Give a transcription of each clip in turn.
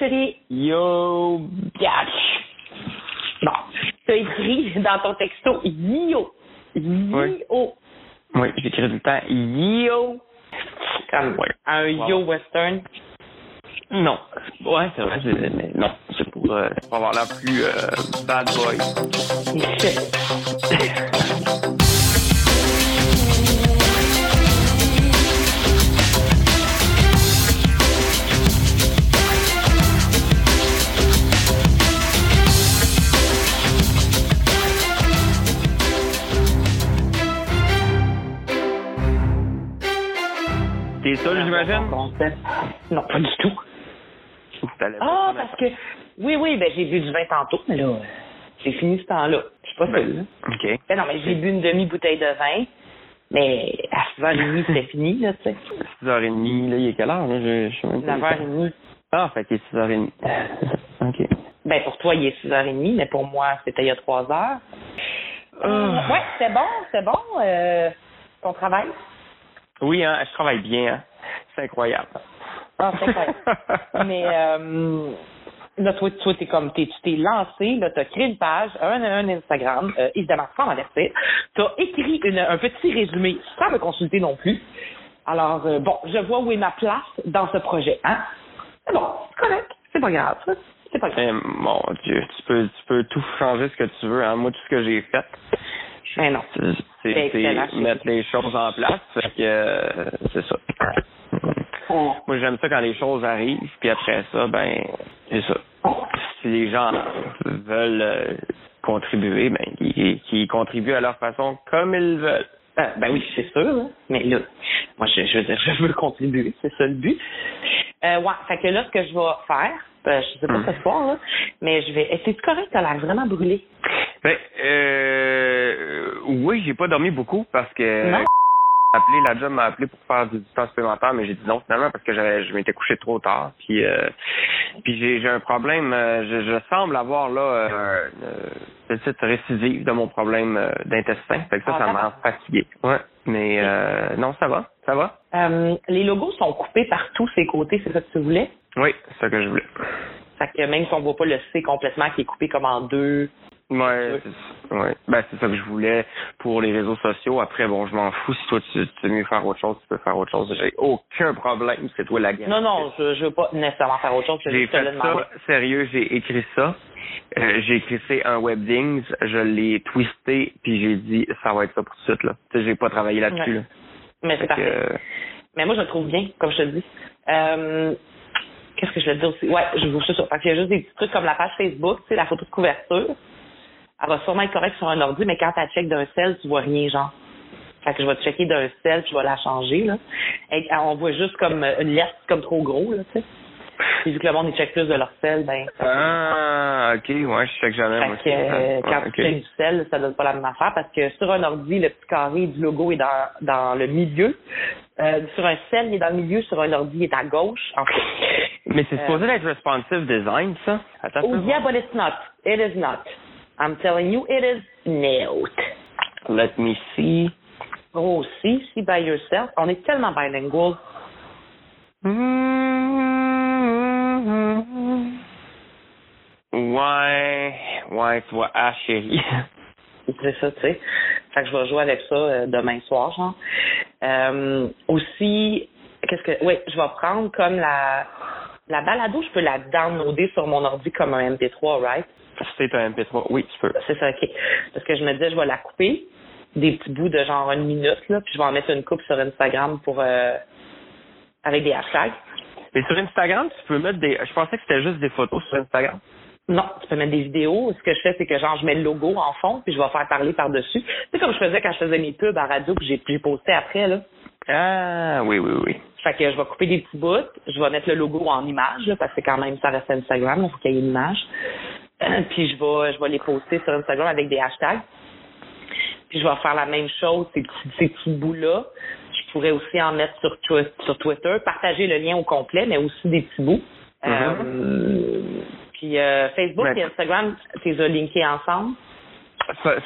chérie. Yo, Biatch. Bon, t'as écrit dans ton texto Yo. Oui. Yo. oui, j'écris tout le temps yo. Comme un Wow. yo western. Non. Ouais, c'est vrai, c'est, mais non, c'est pour, euh, pour avoir l'air plus euh, bad boy. T'es seul, j'imagine? Non, pas du tout. Ah, parce que. Oui, oui, ben j'ai bu du vin tantôt, mais là, euh, c'est fini ce temps-là. Je suis pas Ben, seule. là. OK. Ben non, mais j'ai bu une demi-bouteille de vin, mais à 6h30, c'était fini, là, tu sais. 6h30, là, il est quelle heure, là? Je, je sais même pas. 9h30. Ah, fait qu'il est 6h30. OK. Ben pour toi, il est 6h30, mais pour moi, c'était il y a 3 heures. Euh, Ah. ouais, c'est bon, c'est bon. Euh, ton travail? Oui, hein, je travaille bien, hein. C'est incroyable. Ah. Mais euh, là, toi, toi t'es comme, t'es, tu t'es lancé, là, t'as créé une page, un, un Instagram, euh, évidemment, sans m'avertir. T'as écrit une, un petit résumé sans me consulter non plus. Alors, euh, bon, je vois où est ma place dans ce projet, hein? C'est bon, c'est correct, c'est pas grave, ça. C'est pas grave. Eh, mon Dieu, tu peux, tu peux tout changer ce que tu veux, hein. Moi, tout ce que j'ai fait, Mais non. c'est, mettre les choses en place. Fait que, euh, c'est ça. Moi, j'aime ça quand les choses arrivent, puis après ça, ben, c'est ça. Si les gens veulent euh, contribuer, ben, qu'ils qu'ils contribuent à leur façon comme ils veulent. Euh, ben oui, c'est sûr, hein. mais là, moi, je, je veux dire, je veux contribuer, c'est ça le but. Euh, ouais, fait que là, ce que je vais faire, ben, je sais pas Hmm. ce soir, là, mais je vais. C'est correct, t'as l'air vraiment brûlé. Ben, euh, oui, j'ai pas dormi beaucoup parce que Non? Appelé, la job m'a appelé pour faire du temps supplémentaire, mais j'ai dit non finalement parce que j'avais, je m'étais couché trop tard. Puis, euh, puis j'ai, j'ai un problème. euh, je, je semble avoir là euh, une petite récidive de mon problème euh, d'intestin. Fait que ça, Ah, ça m'a fatigué. Ouais. Mais euh, non, ça va, ça va. Euh, les logos sont coupés par tous ses côtés, c'est ça que tu voulais? Oui, c'est ça que je voulais. Fait que même si on voit pas le C complètement qui est coupé comme en deux. Ouais, c'est ça. Ouais. Ben, c'est ça que je voulais pour les réseaux sociaux. Après, bon, je m'en fous. Si toi, tu, tu veux mieux faire autre chose, tu peux faire autre chose. J'ai aucun problème. C'est toi la guerre. Non, non, je, je veux pas nécessairement faire autre chose J'ai fait ça, sérieux, j'ai écrit ça. Euh, j'ai écrit ça un webdings, je l'ai twisté, puis j'ai dit ça va être ça pour tout de suite là. Tu sais, j'ai pas travaillé là-dessus Ouais. là. Mais c'est parfait. euh, Mais moi, je le trouve bien, comme je te dis. Euh, Qu'est-ce que je vais te dire aussi? Ouais, je vous ça. Parce qu'il y a juste des petits trucs comme la page Facebook, tu sais, la photo de couverture. Elle va sûrement être correcte sur un ordi, mais quand tu check d'un sel, tu vois rien, genre. Fait que je vais te checker d'un sel, puis je vais la changer, là. Et, on voit juste comme euh, une lettre comme trop gros, là, tu sais. Puis vu que le monde, il check plus de leur sel, ben... Ah, ok, ouais, je que jamais. Fait que aussi. euh, Ouais, quand tu fais du sel, ça donne pas la même affaire parce que sur un ordi, le petit carré du logo est dans, dans le milieu. Euh, sur un sel, il est dans le milieu. Sur un ordi, il est à gauche. En fait. Mais c'est Euh, supposé être responsive design, ça? Attends, Oh yeah, but it's not. It is not. I'm telling you, it is not. Let me see. Oh, see, see by yourself. On est tellement bilingual. Ouais, ouais, tu vois, ah chérie? C'est ça, tu sais. Fait que je vais jouer avec ça euh, demain soir, genre. Euh, aussi, qu'est-ce que... Oui, je vais prendre comme la... La balado, je peux la downloader sur mon ordi comme un MP3, right? C'est un MP3, oui, tu peux. C'est ça, OK. Parce que je me disais, je vais la couper, des petits bouts de genre une minute, là, puis je vais en mettre une coupe sur Instagram pour... euh, avec des hashtags. Mais sur Instagram, tu peux mettre des. Je pensais que c'était juste des photos sur Instagram. Non, tu peux mettre des vidéos. Ce que je fais, c'est que genre, je mets le logo en fond, puis je vais faire parler par-dessus. C'est comme je faisais quand je faisais mes pubs à radio, que j'ai posté après, là. Ah, oui, oui, oui. Fait que je vais couper des petits bouts, je vais mettre le logo en image, là, parce que quand même, ça reste Instagram, il faut qu'il y ait une image. Puis je vais, je vais les poster sur Instagram avec des hashtags. Puis je vais faire la même chose, ces petits, ces petits bouts-là. Je pourrais aussi en mettre sur, sur Twitter, partager le lien au complet, mais aussi des petits bouts. Euh, puis euh, Facebook et Instagram, tu les as linkés ensemble?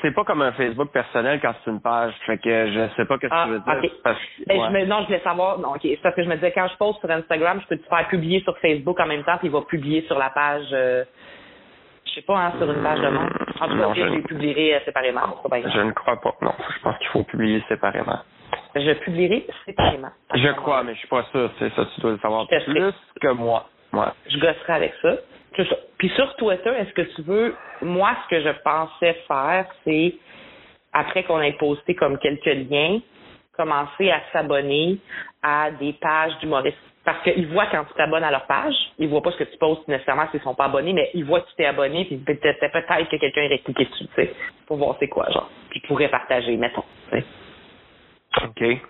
c'est pas comme un Facebook personnel quand c'est une page. Fait que je sais pas ce que Ah, tu veux dire. Parce Ben, ouais. je me, non, je voulais savoir. Non, ok. C'est parce que je me disais, quand je poste sur Instagram, je peux te faire publier sur Facebook en même temps, puis il va publier sur la page, euh, sais pas, hein, sur une page de nom. En tout cas, Non, je- je les publierai euh, séparément. pas Je ne crois pas. Non, je pense qu'il faut publier séparément. Je publierai séparément. Je crois, mais je suis pas sûr. C'est ça, tu dois le savoir Je plus que moi. Ouais. Je gosserai avec ça. Puis sur Twitter, est-ce que tu veux, moi, ce que je pensais faire, c'est, après qu'on ait posté comme quelques liens, commencer à s'abonner à des pages d'humoristes. Parce qu'ils voient quand tu t'abonnes à leur page, ils voient pas ce que tu postes nécessairement s'ils sont pas abonnés, mais ils voient que tu t'es abonné, puis peut-être peut-être que quelqu'un irait cliquer dessus, tu sais, pour voir c'est quoi, genre. Puis ils pourraient partager, mettons. tu sais. OK.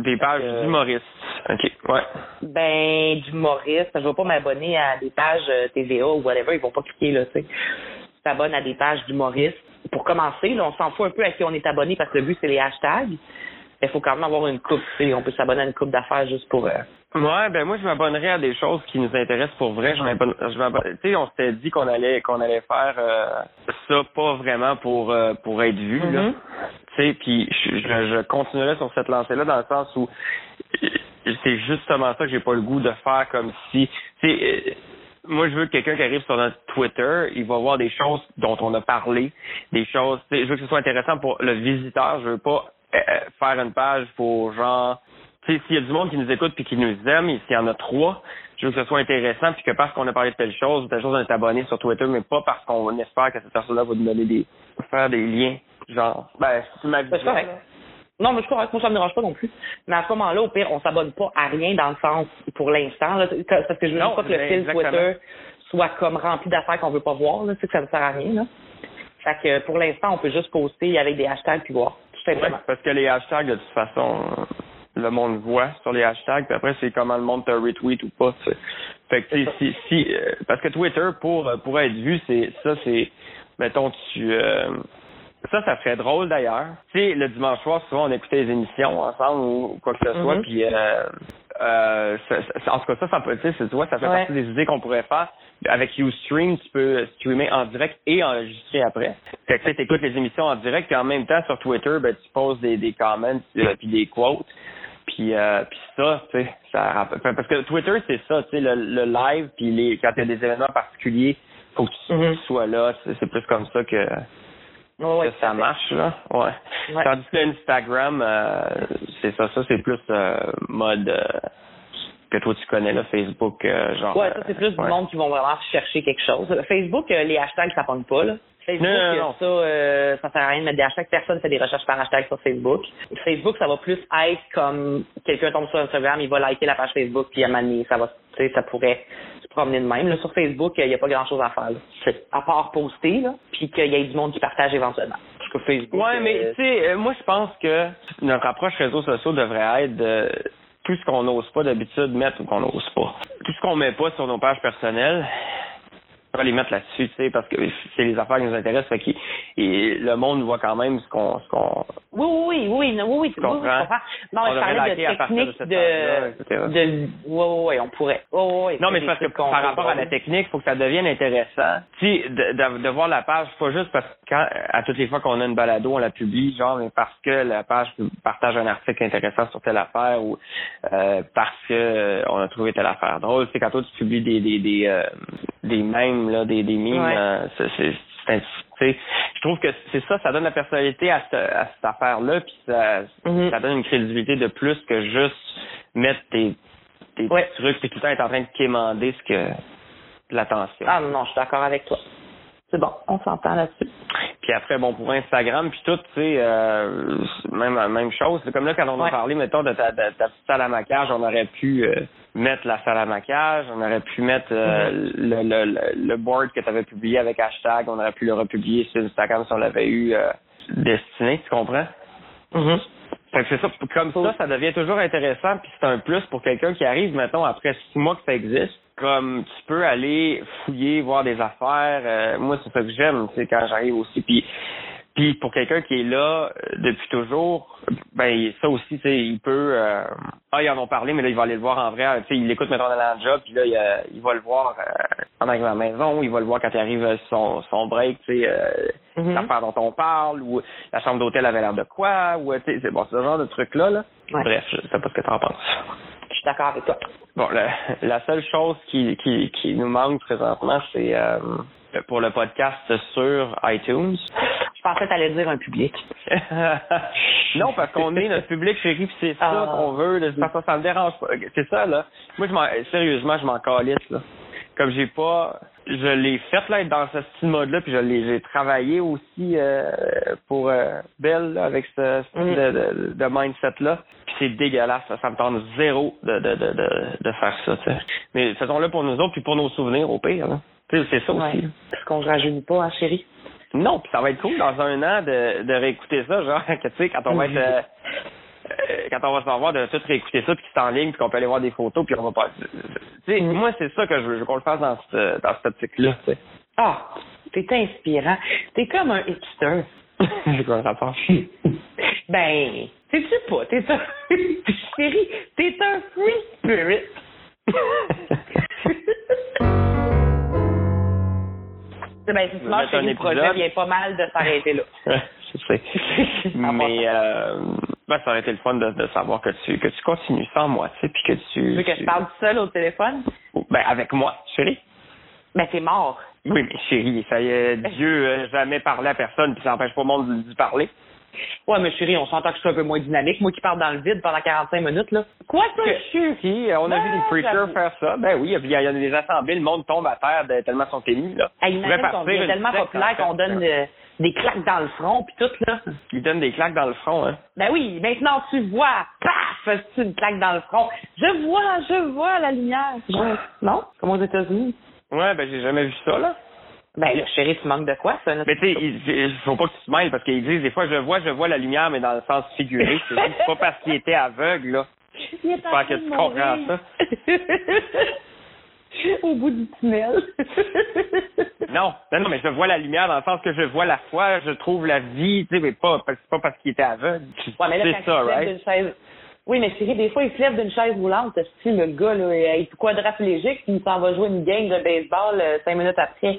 Des pages Euh, d'humoristes. OK. Ouais. Ben, d'humoristes, je vais pas m'abonner à des pages euh, TVA ou whatever, ils vont pas cliquer, là, tu sais. Tu t'abonnes à des pages d'humoristes. Pour commencer, là, on s'en fout un peu à qui on est abonné parce que le but, c'est les hashtags. Il faut quand même avoir une coupe, tu sais. On peut s'abonner à une coupe d'affaires juste pour... euh, Ouais, ben moi je m'abonnerais à des choses qui nous intéressent pour vrai. Je tu sais, on s'était dit qu'on allait qu'on allait faire euh, ça pas vraiment pour euh, pour être vu là. Mhm. Tu sais, puis je, je, continuerai sur cette lancée là dans le sens où c'est justement ça que j'ai pas le goût de faire comme si tu sais euh, moi, je veux que quelqu'un qui arrive sur notre Twitter, il va voir des choses dont on a parlé, des choses. tu sais, Je veux que ce soit intéressant pour le visiteur. Je veux pas faire une page pour genre tu sais, s'il y a du monde qui nous écoute puis qui nous aime, et s'il y en a trois, je veux que ce soit intéressant puis que parce qu'on a parlé de telle chose ou telle chose, on est abonné sur Twitter, mais pas parce qu'on espère que cette personne-là va nous donner des, faire des liens. Genre, ben, c'est ma Ben, c'est vision. correct. Non, mais je crois moi, ça me dérange pas non plus. Mais à ce moment-là, au pire, on s'abonne pas à rien dans le sens, pour l'instant, parce que je veux Non, pas que le ben, fil. Twitter soit comme rempli d'affaires qu'on veut pas voir, là, tu sais, que ça ne sert à rien, là. Fait que, pour l'instant, on peut juste poster avec des hashtags puis voir. Ouais, parce que les hashtags, de toute façon, le monde voit sur les hashtags, puis après, c'est comment le monde te retweet ou pas, tu sais. Fait que, tu sais, si, si, euh, parce que Twitter, pour, euh, pour être vu, c'est, ça, c'est, mettons, tu, euh, ça, ça serait drôle d'ailleurs. Tu sais, le dimanche soir, souvent, on écoutait des émissions ensemble ou quoi que ce soit, Mhm. puis, euh, euh, ça- ça- en tout cas, ça, ça peut, c'est- tu vois, ça fait Ouais. partie des idées qu'on pourrait faire. Avec Ustream, tu peux streamer en direct et enregistrer après. Fait que tu sais, t'écoutes les émissions en direct, puis en même temps, sur Twitter, ben, tu poses des, des comments, euh, puis des quotes. Puis, euh, puis ça, tu sais, ça rappelle- parce que Twitter, c'est ça, tu sais, le, le live, puis les, quand il y a des événements particuliers, faut que tu, Mhm. tu sois là. C'est plus comme ça que, ouais, que ça marche, là. Ouais. Ouais. Tandis que Instagram, euh, c'est ça, ça c'est plus euh, mode euh, que toi tu connais, là, Facebook, euh, genre. Ouais, ça, c'est plus ouais. du monde qui vont vraiment chercher quelque chose. Facebook, euh, les hashtags, ça pogne pas, là. Facebook, Non, non, euh, non. ça, euh, ça sert à rien de mettre des hashtags. Personne fait des recherches par hashtag sur Facebook. Facebook, ça va plus être comme quelqu'un tombe sur Instagram, il va liker la page Facebook, puis à donné, ça va, tu sais, ça pourrait se promener de même. Là, sur Facebook, il n'y a pas grand chose à faire, là. C'est- À part poster, là, puis qu'il y ait du monde qui partage éventuellement. Parce que Facebook. Ouais, mais euh, tu sais, euh, moi je pense que notre approche réseaux sociaux devrait être de ce qu'on n'ose pas d'habitude mettre ou qu'on n'ose pas. Tout ce qu'on met pas sur nos pages personnelles, va les mettre là-dessus, tu sais, parce que c'est les affaires qui nous intéressent, fait et le monde voit quand même ce qu'on ce qu'on Oui, oui, oui, oui, oui, oui, Tu oui, oui, comprends? Non, On mais je parlais de technique de, de, oui, oui, on pourrait. Oui, oui. Non, mais parce que par rapport à la technique, il faut que ça devienne intéressant. Tu sais, de, de, de voir la page, pas juste parce que quand, à toutes les fois qu'on a une balado, on la publie, genre, mais parce que la page partage un article intéressant sur telle affaire ou euh, parce que euh, on a trouvé telle affaire drôle. C'est quand toi tu publies des des des, euh, des là, des des mimes, Ouais. euh, c'est je trouve que c'est ça, ça donne la personnalité à, ce- à cette affaire-là, puis ça, Mhm. ça donne une crédibilité de plus que juste mettre tes, tes Ouais. trucs, puis tout le temps être en train de quémander ce que l'attention. Ah non, je suis d'accord avec toi. C'est bon, on s'entend là-dessus. Puis après, bon, pour Instagram, puis tout, tu sais, euh, c'est même même chose. C'est comme là, quand on Ouais. a parlé, mettons, de ta, de ta petite salle à maquillage, on aurait pu euh, mettre la salle à maquillage, on aurait pu mettre euh, Mm-hmm. le, le, le, le board que tu avais publié avec hashtag, on aurait pu le republier sur Instagram si on l'avait eu euh, destiné, tu comprends? Mhm. Fait que c'est ça, comme ça, ça devient toujours intéressant, puis c'est un plus pour quelqu'un qui arrive, mettons, après six mois que ça existe. Comme tu peux aller fouiller, voir des affaires. euh, moi, c'est ça que j'aime, c'est quand j'arrive aussi. Puis, puis pour quelqu'un qui est là euh, depuis toujours, ben ça aussi, tu il peut. euh, ah, ils en ont parlé, mais là, il va aller le voir en vrai. Tu sais, il l'écoute maintenant dans le job, puis là, il, euh, il va le voir. euh, en arrivant à la maison, il va le voir quand il arrive à son, son break, tu sais, euh, Mhm. l'affaire dont on parle, ou la chambre d'hôtel avait l'air de quoi, ou tu sais, c'est bon, ce genre de trucs-là, là. Ouais. Bref, je sais pas ce que t'en penses. Je suis d'accord avec toi. Bon, la, la seule chose qui, qui, qui nous manque présentement, c'est euh, pour le podcast sur iTunes. Je pensais que t'allais dire un public. non, parce qu'on est notre public chéri, puis c'est ça Ah. qu'on veut. Ça me dérange pas. C'est ça, là. Moi, je m'en, sérieusement, je m'en calisse, là. Comme j'ai pas... Je l'ai fait, là, être dans ce style mode-là, puis je l'ai, j'ai travaillé aussi euh, pour euh, Belle, là, avec ce style Mm. de, de, de mindset-là. Puis c'est dégueulasse, ça, ça me tente zéro de, de, de, de, de faire ça, tu sais. Mais faisons-le pour nous autres, puis pour nos souvenirs, au pire, là. C'est ça aussi. Ouais. Parce qu'on se rajeunit pas, hein, chérie? Non, puis ça va être cool dans un an de, de réécouter ça, genre que tu sais quand on va être euh, quand on va se revoir de tout réécouter ça puis c'est en ligne puis qu'on peut aller voir des photos puis on va pas tu sais Mm. moi c'est ça que je veux, qu'on le fasse dans cette dans cette optique là, tu sais. Ah, t'es inspirant. T'es comme un hipster. C'est quoi le rapport? Ben, sais-tu pas, t'es un... Chérie, t'es un free spirit. ben, un chérie, le projet vient pas mal de s'arrêter là. je sais. Mais euh, ben, ça aurait été le fun de, de savoir que tu que tu continues sans moi, tu sais, puis que tu Tu veux que je parle seul au téléphone? ben avec moi, chérie. Ben, t'es mort. Oui, mais chérie, ça y est, Dieu euh, jamais parlé à personne puis ça n'empêche pas le monde d'y parler. Ouais, mais chérie, on s'entend que je suis un peu moins dynamique. Moi qui parle dans le vide pendant 45 minutes, là. Quoi que... chérie, on a Ben, vu des preachers j'avoue. faire ça. Ben oui, il y, a- il y a des assemblées, le monde tombe à terre de- tellement ils sont émus, là. Hey, imagine qu'on devient tellement populaire qu'on donne euh, des claques dans le front puis tout, là. Ils donnent des claques dans le front, hein. Ben oui, maintenant tu vois, paf, c'est une claque dans le front. Je vois, je vois la lumière. Je- Non? Comme aux États-Unis. Ouais, ben j'ai jamais vu ça, là. Ben là, chérie, tu manques de quoi, ça? là? Mais tu sais, il il faut pas que tu te mêles parce qu'ils disent des fois je vois, je vois la lumière, mais dans le sens figuré. C'est pas parce qu'il était aveugle, là. Il est que tu comprends ça. Au bout du tunnel. Non, non, non, mais je vois la lumière dans le sens que je vois la foi, je trouve la vie, tu sais, mais pas, c'est pas parce qu'il était aveugle. Ouais, mais là, c'est quand ça, right? chaise... Oui, mais chérie, des fois, il se lève d'une chaise roulante. Si le gars, là, il est quadraplégique, il s'en va jouer une game de baseball euh, cinq minutes après.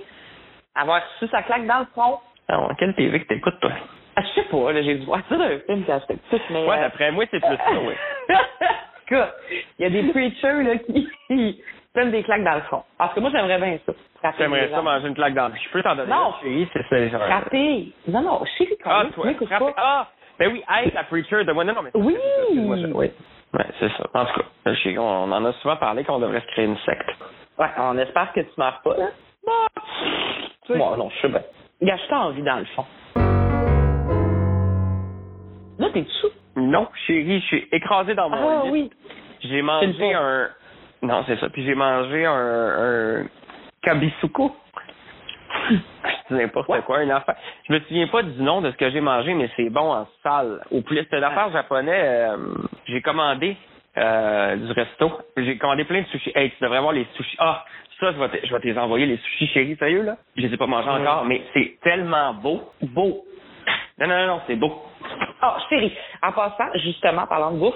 Avoir reçu sa claque dans le front. Non, quelle TV que t'écoutes, toi? Ah, je sais pas, là, j'ai dû voir ça dans un film quand j'étais petite, mais... Ouais, euh, d'après moi, c'est plus ça, oui. Il y a des preachers là, qui, prennent des claques dans le front. Parce que moi, j'aimerais bien ça. J'aimerais ça manger une claque dans le Je peux t'en donner Non. chérie, c'est ça, les gens. Frapper. Non, non, chérie, quand Ah, toi, pas. Ah, ben oui, être la preacher de moi. Non, non, mais. Oui. Oui. Ouais, c'est ça. En tout cas, qu'on- on en a souvent parlé qu'on devrait se créer une secte. Ouais, on espère que tu meurs pas, là. Tu sais. Moi, non, je sais bien. Gâche t'as envie dans le fond. Là, t'es dessous. Non, chérie, je suis écrasé dans mon Ah lit. oui. J'ai C'est mangé un. Non, c'est ça. Puis j'ai mangé un, un kabisuko. C'est n'importe Ouais. quoi, une affaire. Je me souviens pas du nom de ce que j'ai mangé, mais c'est bon en salle. Au poulet, c'était une affaire japonais. euh, j'ai commandé euh, du resto. J'ai commandé plein de sushis. Hey, tu devrais voir les sushis. Ah, ça, je vais te, je vais te les envoyer, les sushis chéris, sérieux, là. Je les ai pas mangés encore, mais c'est tellement beau. Beau. Non, non, non, non, c'est beau. Ah, chérie, en passant, justement, parlant de bouffe,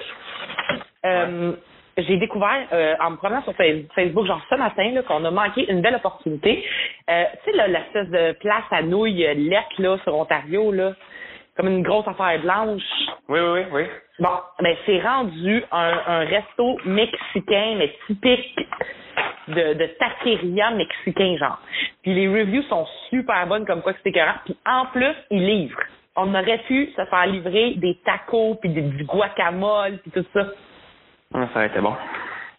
euh, j'ai découvert, euh, en me promenant sur Face- Facebook, genre ce matin, qu'on a manqué une belle opportunité. Euh, tu sais, là, l'espèce de place à nouilles euh, lettres, là, sur Ontario, là, comme une grosse affaire blanche. Oui, oui, oui, oui. Bon, ben, c'est rendu un, un resto mexicain, mais typique de, de taqueria mexicain, genre. Puis les reviews sont super bonnes, comme quoi c'est écœurant. Puis en plus, ils livrent. On aurait pu se faire livrer des tacos, puis du guacamole, puis tout ça. Ah, Ça aurait été bon.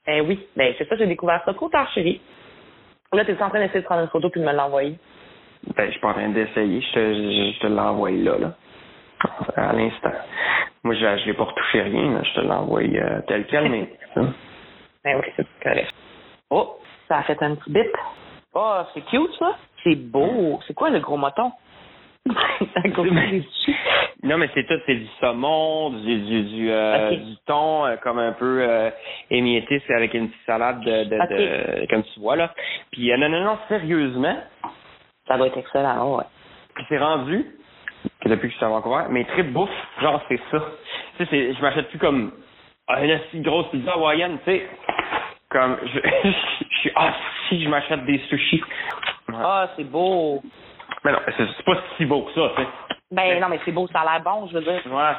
Ben oui, ben c'est ça, j'ai découvert ça tard, chérie. Là, t'es en train d'essayer de prendre une photo puis de me l'envoyer? Ben, je suis pas en train d'essayer. Je te, je, te l'envoie là, là. À l'instant. Moi, je, je l'ai pas retouché rien, là. Je te l'envoie euh, tel quel, mais. Ben oui, c'est correct. Oh, ça a fait un petit bip. Oh, c'est cute, ça. C'est beau. C'est quoi le gros moton? à cause des. Non, mais c'est tout, c'est du saumon, du du du, euh, du thon, euh, comme un peu euh, émietté, c'est avec une petite salade de, de, de- comme tu vois là. Puis euh, non, non, non, sérieusement, Ça doit être excellent, ouais. puis c'est rendu que depuis que je suis à Vancouver, mes trips bouffe, genre c'est ça. Tu sais, c'est- je m'achète plus comme une assez grosse pizza hawaïenne, tu sais. Comme, je, je suis, ah, si je m'achète des sushis. Ouais. Ah, c'est beau. Mais non, c'est c'est pas si beau que ça, tu sais. Ben non, mais c'est beau, ça a l'air bon, je veux dire. Ouais.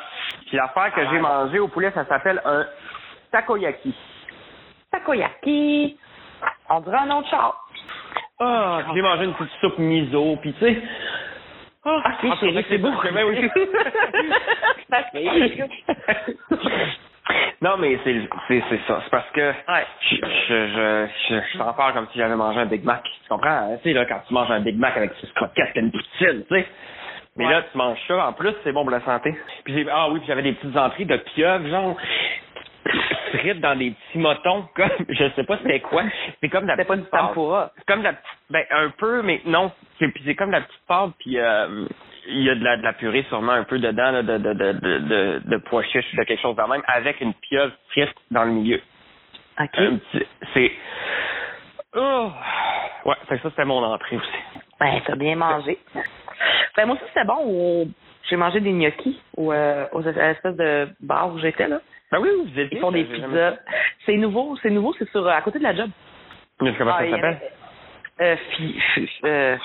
Puis l'affaire que j'ai mangé au poulet, ça s'appelle un takoyaki. Takoyaki. On dirait un autre char. Ah, j'ai mangé une petite soupe miso, puis tu sais. Ah, Ok, chérie, c'est beau. Ben oui. non, mais c'est c'est c'est ça. C'est parce que Ouais. je je je, je, je t'en parle comme si j'avais mangé un Big Mac. Tu comprends? hein? Tu sais, là, quand tu manges un Big Mac avec six croquettes, t'as une poutine, tu sais. Mais Ouais. là, tu manges ça. En plus, c'est bon pour la santé. Puis j'ai, ah oui, puis j'avais des petites entrées de pieuvre, genre, frites dans des petits motons, comme, je sais pas c'était quoi. C'est comme la pas pâte. tempura. C'est comme la petite, ben, un peu, mais non. C'est, puis c'est comme la petite pâte, puis euh, il y a de la, de la purée sûrement un peu dedans, là, de, de, de, de, de, de pois chiches ou de quelque chose de même, avec une pieuvre frite dans le milieu. OK. C'est... Oh! Ouais, ça, c'était mon entrée aussi. Ben, t'as bien mangé. Ben, moi aussi, c'était bon. au- J'ai mangé des gnocchis au, euh, aux à l'espèce de bar où j'étais, là. Ben oui, vous êtes Ils font des pizzas. C'est nouveau, c'est nouveau, c'est sur, à côté de la job. Comment Ah, ça s'appelle? Euh, fi, fi, euh,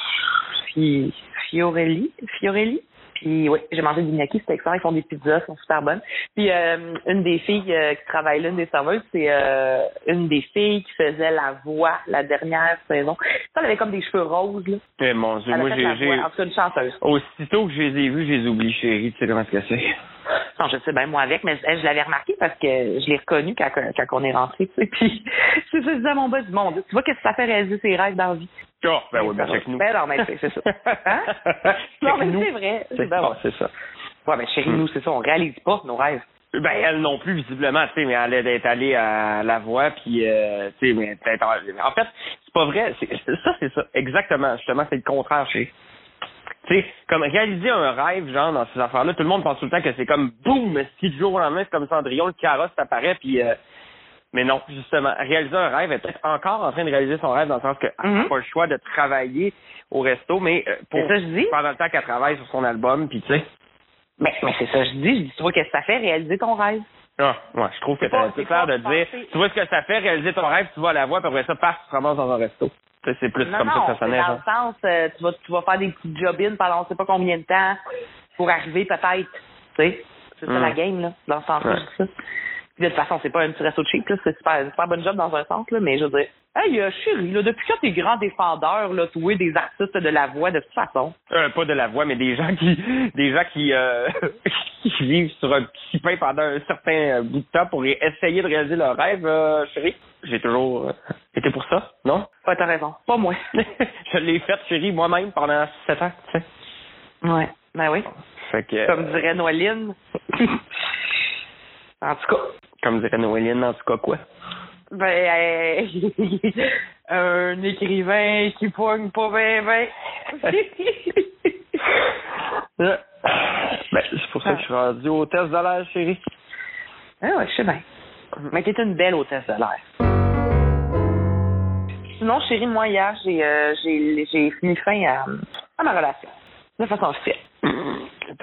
fi, Fiorelli. Fiorelli? Puis oui, j'ai mangé des gnocchis, c'était excellent. Ils font des pizzas, elles sont super bonnes. Puis euh, une des filles euh, qui travaille là, une des serveuses, c'est euh, une des filles qui faisait la voix la dernière saison. Ça, elle avait comme des cheveux roses, là. Eh, mon Dieu, Elle moi, j'ai... j'ai- En tout cas, une chanteuse. Aussitôt que je les ai vus, je les oublie, chérie. Tu sais comment est-ce que c'est? Non, je sais bien moi avec, mais elle, je l'avais remarqué parce que je l'ai reconnu quand, quand on est rentré, tu sais. Puis c'est ça, je disais à mon boss, mon Dieu, tu vois qu'est-ce que ça fait réaliser ses rêves dans la vie. Oh, ben oui, ben check nous. Ben non, mais c'est ça. Hein? Non, mais c'est vrai. C'est Ben ouais. ah, c'est ça. Ouais, mais chérie, nous, c'est ça, on réalise pas nos rêves. Ben, elle non plus, visiblement, tu sais, mais elle est allée à la voix, puis, euh, tu sais, mais peut-être... En fait, c'est pas vrai. Ça, c'est ça. Exactement. Justement, c'est le contraire, chez. Tu sais, comme réaliser un rêve, genre, dans ces affaires-là, tout le monde pense tout le temps que c'est comme boum, si du jour au lendemain, c'est comme Cendrillon, le carrosse apparaît, puis... euh, mais non, justement, réaliser un rêve, est peut-être encore en train de réaliser son rêve dans le sens qu'elle n'a Mhm. pas le choix de travailler au resto, mais euh, pour C'est ça que je dis. pendant le temps qu'elle travaille sur son album, puis tu sais. Mais, mais c'est ça, que je dis, je dis, tu vois qu'est-ce que ça fait réaliser ton rêve? Ah, ouais, je trouve que C'est pas- t'as c'est tout l'air pas de dire, tu vois ce que ça fait, réaliser ton rêve, tu vas à la voix, puis après ça, paf, tu te ramasses dans un resto. C'est plus non, comme non, ça que ça sonnait, dans genre. le sens, euh, tu vas, tu vas faire des petites job-ins pendant on sait pas combien de temps pour arriver peut-être, tu sais. C'est ça Mm. la game, là, dans le sens Ouais. De toute façon, c'est pas un petit resto cheap, là, c'est super, une super bonne job dans un sens, là, mais je veux dire, hey, euh, chérie, là, depuis quand t'es grand défendeur, là, tu es des artistes de la voix, de toute façon. Euh, pas de la voix, mais des gens qui, des gens qui, euh, qui vivent sur un petit pain pendant un certain euh, bout de temps pour essayer de réaliser leur rêve, chérie. J'ai toujours été pour ça, non? Ouais, t'as raison. Pas moi. je l'ai fait, chérie, moi-même pendant sept ans, tu sais. ouais. Ben oui. Fait que, Comme dirait Noéline. en tout cas. Comme dirait Noéline, en tout cas, quoi? Ben, euh, un écrivain qui pogne pas ben ben. ben, c'est pour ça que je suis rendu test de l'air, chérie. ah ouais, je sais bien. Mais t'es une belle hôtesse de l'air. Sinon, chérie, moi, hier, j'ai euh, j'ai j'ai mis fin à, à ma relation. De façon officielle.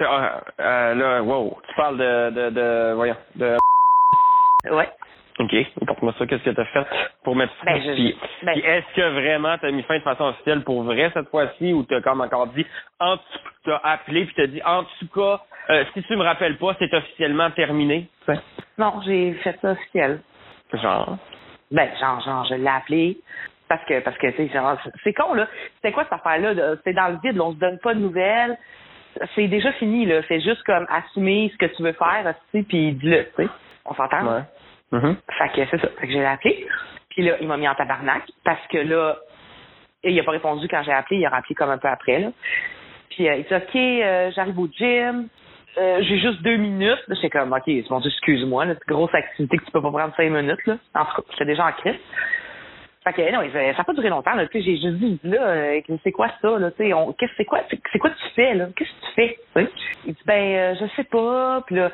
Euh, là, wow, tu parles de, de, de, voyons, de, Ouais. ok, porte-moi ça, qu'est-ce que t'as fait pour mettre fin? Ben, Puis- ben- puis est-ce que vraiment t'as mis fin de façon officielle pour vrai cette fois-ci ou t'as comme encore dit, en tout t'as appelé puis t'as dit, en tout cas, euh, si tu me rappelles pas, c'est officiellement terminé? Tu Non, j'ai fait ça officiel. Genre? Ben, genre, genre, je l'ai appelé. Parce que, parce que, tu sais, genre, c'est- c'est con, là. C'était quoi cette affaire-là? C'est dans le vide, là, on se donne pas de nouvelles. C'est déjà fini, là. Fais juste comme assumer ce que tu veux faire, tu sais, puis dis-le, tu sais. On s'entend? Ouais. Mhm. Fait que c'est ça. Fait que j'ai appelé. Puis là, il m'a mis en tabarnak parce que là, il a pas répondu quand j'ai appelé. Il a rappelé comme un peu après, là. Puis euh, il dit, OK, euh, j'arrive au gym. Euh, j'ai juste deux minutes. J'étais comme, OK, excuse-moi. grosse activité que tu peux pas prendre cinq minutes. Là. En tout cas, j'étais déjà en crise. Fait que non, ça n'a pas duré longtemps. Là, j'ai juste dit, là, euh, c'est quoi ça? Là, qu'est-ce, c'est quoi, c'est, quoi tu fais? là? Qu'est-ce que tu fais? Il dit, ben, euh, je sais pas. Puis là,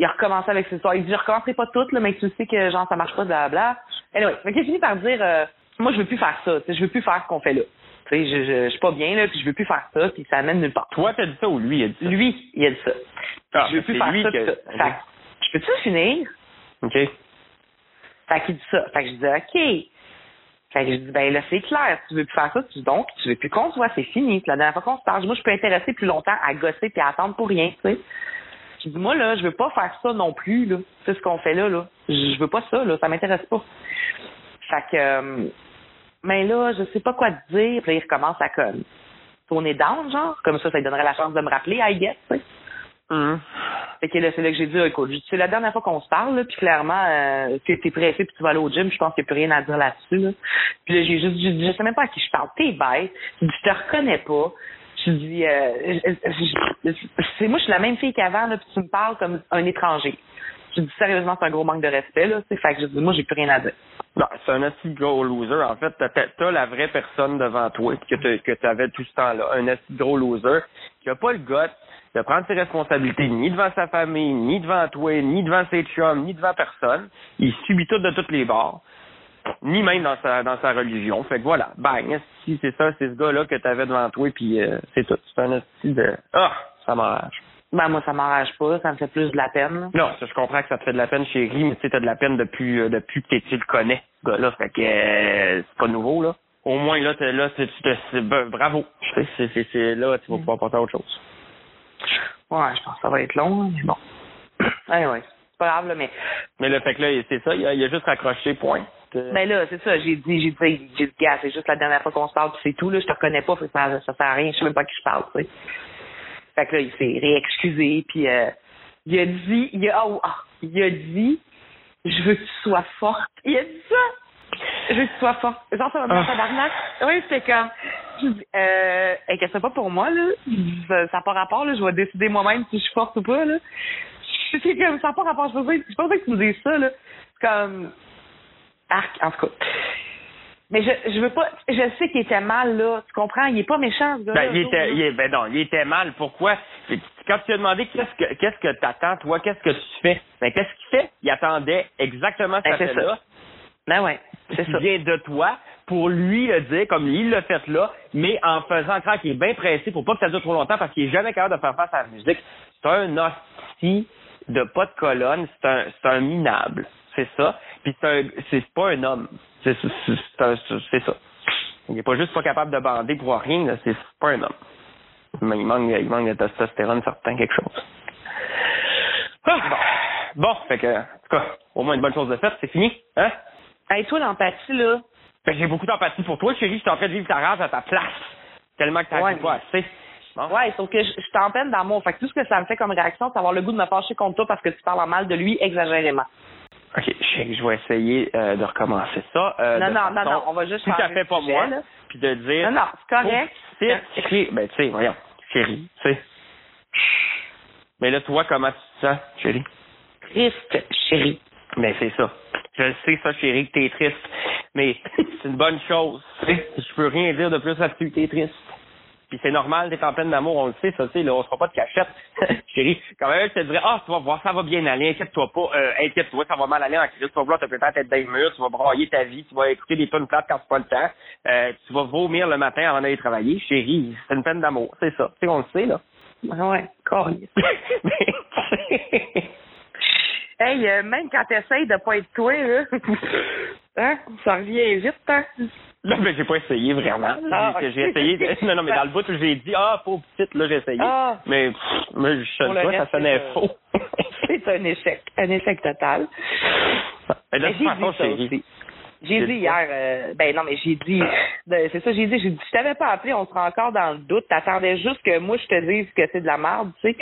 il a recommencé avec ses histoires. Il dit, je recommencerai pas toutes, là, mais tu sais que genre ça marche pas, blabla. Anyway, fait qu'il a fini par dire, euh, moi je veux plus faire ça, tu sais, je veux plus faire ce qu'on fait là. Tu sais, je, je, je suis pas bien là, puis je veux plus faire ça, puis ça amène nulle part. Toi, t'as dit ça ou lui, il a dit ça? Lui, il a dit ça. Ah, je veux plus faire lui ça, que-. Fait je peux-tu finir? OK. Fait Fait qu'il dit ça. Fait que je dis, OK. Fait que je dis, ben là, c'est clair, tu veux plus faire ça, tu donc, tu veux plus qu'on se voit, c'est fini. Puis la dernière fois qu'on se parle, moi, je peux intéresser plus longtemps à gosser puis à attendre pour rien, tu sais. Dis, moi, là, je veux pas faire ça non plus, là. C'est ce qu'on fait là, là. Je veux pas ça, là. Ça m'intéresse pas. Fait que, euh, mais là, je sais pas quoi te dire. Puis là, il recommence à comme tourner down, genre. Comme ça, ça lui donnerait la chance de me rappeler, I guess, tu sais. Hum. Fait que là, c'est là que j'ai dit, écoute, c'est la dernière fois qu'on se parle, là, puis clairement, euh, tu es pressé puis tu vas aller au gym, je pense qu'il n'y a plus rien à dire là-dessus. Là. Puis là, j'ai juste dit, je sais même pas à qui je parle, t'es bête, je te reconnais pas. Je dis, euh, c'est moi, je suis la même fille qu'avant, là, puis tu me parles comme un étranger. Je dis, sérieusement, c'est un gros manque de respect, là, sais, fait que je dis, moi, j'ai plus rien à dire. Non, c'est un assez gros loser. En fait, t'as, t'as la vraie personne devant toi que t'avais tout ce temps-là. Un assez gros loser qui a pas le goût de prendre ses responsabilités ni devant sa famille, ni devant toi, ni devant ses chums, ni devant personne. Il subit tout de toutes les bords. Ni même dans sa dans sa religion. Fait que voilà, bang, si c'est ça, c'est ce gars-là que t'avais devant toi, puis euh, c'est tout. C'est un esti de Ah, ça m'enrage. Ben, moi, ça m'enrage pas, ça me fait plus de la peine, là. Non, ça, je comprends que ça te fait de la peine, chérie, mais tu sais, t'as de la peine depuis, euh, depuis que tu le connais, ce gars-là. Fait que euh, c'est pas nouveau, là. Au moins, là, t'es là, c'est, tu te- c'est- ben, bravo. Tu sais, C'est, c'est, c'est là, tu vas pouvoir passer à autre chose. Ouais, je pense que ça va être long, là, mais bon. Anyway, c'est pas grave, là, mais Mais le fait que là, c'est ça, il a, il a juste raccroché, point. Euh, Ben là, c'est ça, j'ai dit, j'ai dit, j'ai dit, gars, c'est juste la dernière fois qu'on se parle, c'est tout, là, je te reconnais pas, ça, ça sert à rien, je sais même pas à qui je parle, tu sais. Fait que là, il s'est réexcusé, puis euh, il a dit, il a, oh, ah, il a dit, je veux que tu sois forte. Il a dit ça! Je veux que tu sois forte. Genre, ça va me Ah. tabarnak. Oui, c'était comme, je dis, euh, inquiète pas pour moi, là? Ça n'a pas rapport, là, je vais décider moi-même si je suis forte ou pas, là. C'est comme, ça n'a pas rapport, je pensais, je pensais que tu me dises ça, là. C'est comme, arc, en tout cas. Mais je, je veux pas, je sais qu'il était mal, là. Tu comprends? Il est pas méchant, ce. Ben, il était, il est- ben non, il était mal. Pourquoi? Quand tu lui as demandé qu'est-ce que, qu'est-ce que t'attends, toi, qu'est-ce que tu fais? Ben, qu'est-ce qu'il fait? Il attendait exactement Ben, ce c'est fait-là. Ben ouais, c'est ça. vient de toi pour lui le dire comme il l'a fait là, mais en faisant croire qu'il est bien pressé pour pas que ça dure trop longtemps parce qu'il est jamais capable de faire face à la musique. C'est un hostie de pas de colonne, c'est un, c'est un minable. C'est ça. Puis c'est pas un homme. C'est, ça. Il est pas juste pas capable de bander pour rien. C'est, pas un homme. Mais il manque, il manque de testostérone certain, quelque chose. Ah, bon. Bon, fait que, en tout cas, au moins une bonne chose de faite, c'est fini, hein? Hey, toi, l'empathie, là, Ben, j'ai beaucoup d'empathie pour toi, chérie. Je suis en train de vivre ta rage à ta place. Tellement que t'as Ouais, pas assez. Bon. Ouais, sauf que je, je suis en peine d'amour. Fait que tout ce que ça me fait comme réaction, c'est avoir le goût de me fâcher contre toi parce que tu parles en mal de lui exagérément. OK, chérie, je vais essayer euh, de recommencer ça. euh, non, non, non, façon non, on va juste Tout à fait pas sujet, moi. Puis de dire... Non, non, c'est correct. C'est. Ben, tu sais, voyons. Chérie, tu sais. Mais là, toi, comment tu te sens, chérie? Triste, chérie. Ben, c'est ça. Je le sais, ça, chérie, que t'es triste. Mais c'est une bonne chose. tu sais. Je peux rien dire de plus là-dessus, t'es triste. Puis c'est normal d'être en pleine d'amour, on le sait, ça, tu sais, là, on se fera pas de cachette. Chérie, quand même, je te dirais, ah, tu vas voir, ça va bien aller, inquiète-toi pas, euh, inquiète-toi, ça va mal aller en crise, tu vas vouloir te peut-être être dans les murs, tu vas brailler ta vie, tu vas écouter des tonnes plates quand c'est pas le temps, euh, tu vas vomir le matin avant d'aller travailler. Chérie, c'est une peine d'amour, c'est ça. Tu sais, on le sait, là. Ouais, ouais, correct. Mais, tu sais, Hey, euh, même quand t'essayes de pas être toi, là, hein, ça revient vite, hein? Là, ben, j'ai pas essayé vraiment. Ah, J'ai-. J'ai essayé. de- Non, non, mais dans le bout, j'ai dit, ah, pauvre petite, là, j'ai essayé. Ah. Mais, pff, mais je sais pas, ça sonnait c'est, faux. C'est un échec, un échec total. Mais de Mais toute façon, chérie. J'ai dit hier, euh, ben non, mais j'ai dit, c'est ça, j'ai dit, j'ai dit, je t'avais pas appelé, on sera encore dans le doute, t'attendais juste que moi je te dise que c'est de la merde, tu sais.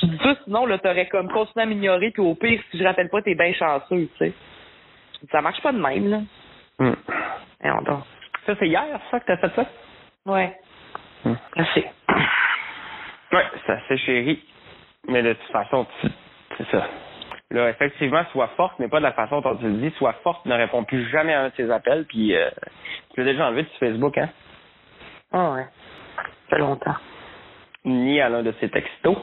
Je dis ça, sinon, là, t'aurais comme continué à m'ignorer, puis au pire, si je rappelle pas, t'es bien chanceux, tu sais. Ça marche pas de même, là. Hmm. Voyons donc. Ça, c'est hier, ça, que t'as fait ça? Ouais. Hmm. Assez. Ouais, c'est assez chéri. Mais de toute façon, tu- c'est ça. Là, effectivement, sois forte, mais pas de la façon dont tu le dis. Sois forte, ne réponds plus jamais à un de tes appels, puis euh, tu l'as déjà enlevé de Facebook, hein? Ah ouais. Ça fait longtemps. Ni à l'un de ses textos.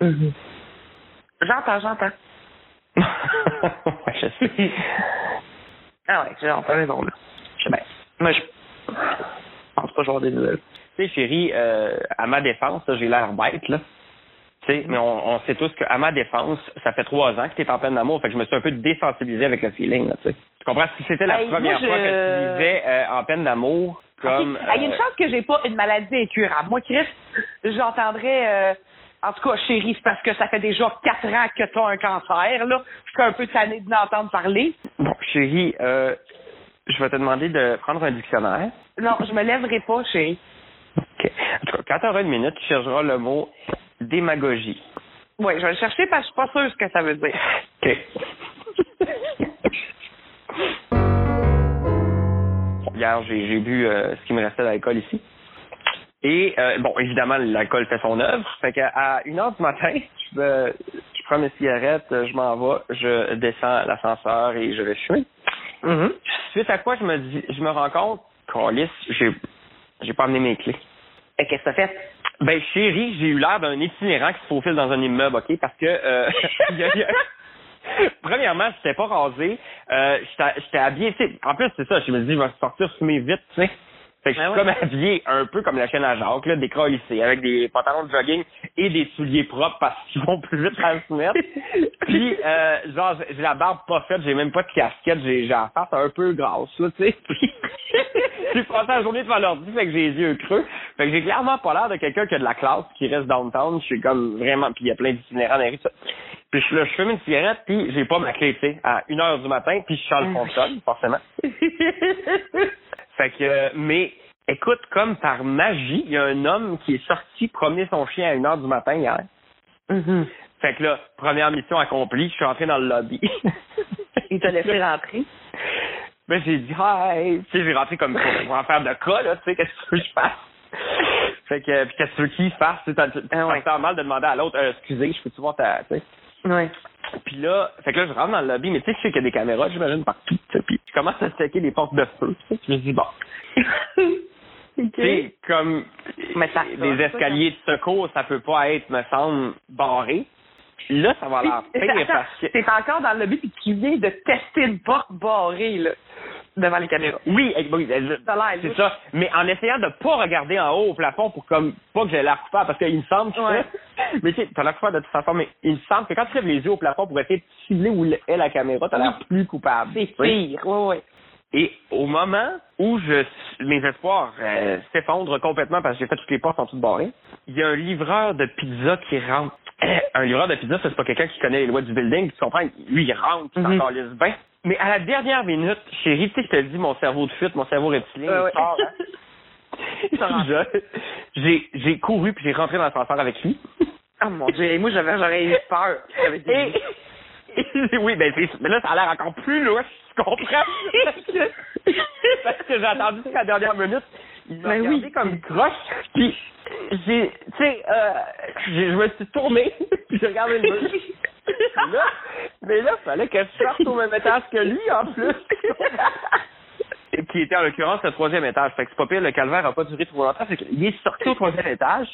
Mhm. J'entends, j'entends. ouais, je sais. Ah ouais, j'entends raison, là. Je sais bien. Moi, je pense pas que je vais avoir des nouvelles. Tu sais, chérie, euh, à ma défense, j'ai l'air bête, là. Tu sais, mais on, on sait tous qu'à ma défense, ça fait trois ans que tu es en peine d'amour, fait que je me suis un peu désensibilisé avec le feeling, là, tu sais. Tu comprends? Si c'était la Hey, première moi, fois je- que tu vivais euh, en peine d'amour, comme... Ah, Il y a une euh, chance que j'ai pas une maladie incurable. Moi, Chris, j'entendrais... euh, en tout cas, chérie, c'est parce que ça fait déjà quatre ans que tu as un cancer, là. Je suis un peu tannée de l'entendre parler. Bon, chérie, euh, je vais te demander de prendre un dictionnaire. Non, je me lèverai pas, chérie. OK. En tout cas, quand tu auras une minute, tu chercheras le mot démagogie. Oui, je vais le chercher parce que je suis pas sûre ce que ça veut dire. OK. Hier, j'ai bu euh, ce qui me restait d'alcool ici. Et, euh, bon, évidemment, l'alcool fait son œuvre. Fait qu'à à une heure du matin, je, prends mes cigarettes, je m'en vais, je descends l'ascenseur et je vais fumer. Mhm. Suite à quoi, je me dis, je me rends compte, Calis, j'ai j'ai pas amené mes clés. Et qu'est-ce que t'as fait? Ben, chérie, j'ai eu l'air d'un itinérant qui se faufile dans un immeuble, OK? Parce que, euh, premièrement, j'étais pas rasé. Euh, j'étais habillé, tu en plus, c'est ça, je me dis, je vais sortir fumer vite, tu sais. Fait que je suis Ben ouais. comme habillé un peu comme la chaîne à Jacques, là, décrollissé, avec des pantalons de jogging et des souliers propres parce qu'ils vont plus vite à se mettre. Puis, euh, genre, j'ai- la barbe pas faite, j'ai même pas de casquette, j'ai la face un peu grasse, là, tu sais. Puis, j'ai passé la journée devant l'ordi, fait que j'ai les yeux creux. Fait que j'ai clairement pas l'air de quelqu'un qui a de la classe, qui reste downtown. Je suis comme vraiment, puis il y a plein d'itinérants dans les rues, ça. Puis je, là, je fume une cigarette, puis j'ai pas ma clé, tu sais, à une heure du matin, puis je chante le console, forcément. Fait que, mais écoute, comme par magie, il y a un homme qui est sorti promener son chien à une heure du matin hier. Mhm. Fait que là, première mission accomplie, je suis entré dans le lobby. Il t'a laissé rentrer? Ben, j'ai dit hi. Tu sais, j'ai rentré comme pour, en faire de cas, là, tu sais, qu'est-ce que tu veux que je fasse? Fait que, puis qu'est-ce que tu veux qu'il fasse? Tu sais, t'as- Ah ouais. ça fait mal de demander à l'autre, euh, excusez, je peux-tu voir ta, tu sais? Oui. Puis là, fait que là, je rentre dans le lobby, mais tu sais, je sais qu'il y a des caméras, j'imagine, partout, puis je commence à checker les portes de feu, puis je me dis, bon, tu sais, comme Mais des ça, escaliers de secours, ça peut pas être, me semble, barré. Là, ça va l'air pire parce que... T'es encore dans le lobby puis tu viens de tester une porte barrée, là, devant les caméras. Oui, eh, oui, eh, c'est ça. Mais en essayant de pas regarder en haut au plafond pour comme pas que j'ai l'air coupable, parce qu'il me semble que Ouais. mais tu sais, t'as l'air coupable de toute façon, mais il me semble que quand tu lèves les yeux au plafond pour essayer de cibler où est la caméra, t'as l'air plus coupable. C'est pire, oui, oui. Et au moment où je mes espoirs euh, s'effondrent complètement parce que j'ai fait toutes les portes en toutes barrées, il y a un livreur de pizza qui rentre. un livreur de pizza, c'est pas quelqu'un qui connaît les lois du building, tu comprends? Lui, il rentre, il Mhm. s'en calisse bien. Mais à la dernière minute, chérie, tu sais, je te dis, mon cerveau de fuite, mon cerveau reptilien, il ouais. sort, hein. J'ai, j'ai couru puis j'ai rentré dans l'ascenseur avec lui. Oh mon dieu, et moi j'avais j'aurais eu peur. J'avais dit- Et, et- oui, ben mais là, ça a l'air encore plus louche, tu comprends? Parce que, j'ai attendu jusqu'à la dernière minute. Il m'a Ben regardé oui. comme une croche, puis j'ai, tu sais, euh, j'ai- je me suis tourné, puis j'ai regardé le mur. Là, mais là, fallait que je sorte au même étage que lui, en plus. qui était en l'occurrence le troisième étage. Fait que c'est pas pire, le calvaire a pas duré trop longtemps. Fait qu'il est sorti au troisième étage.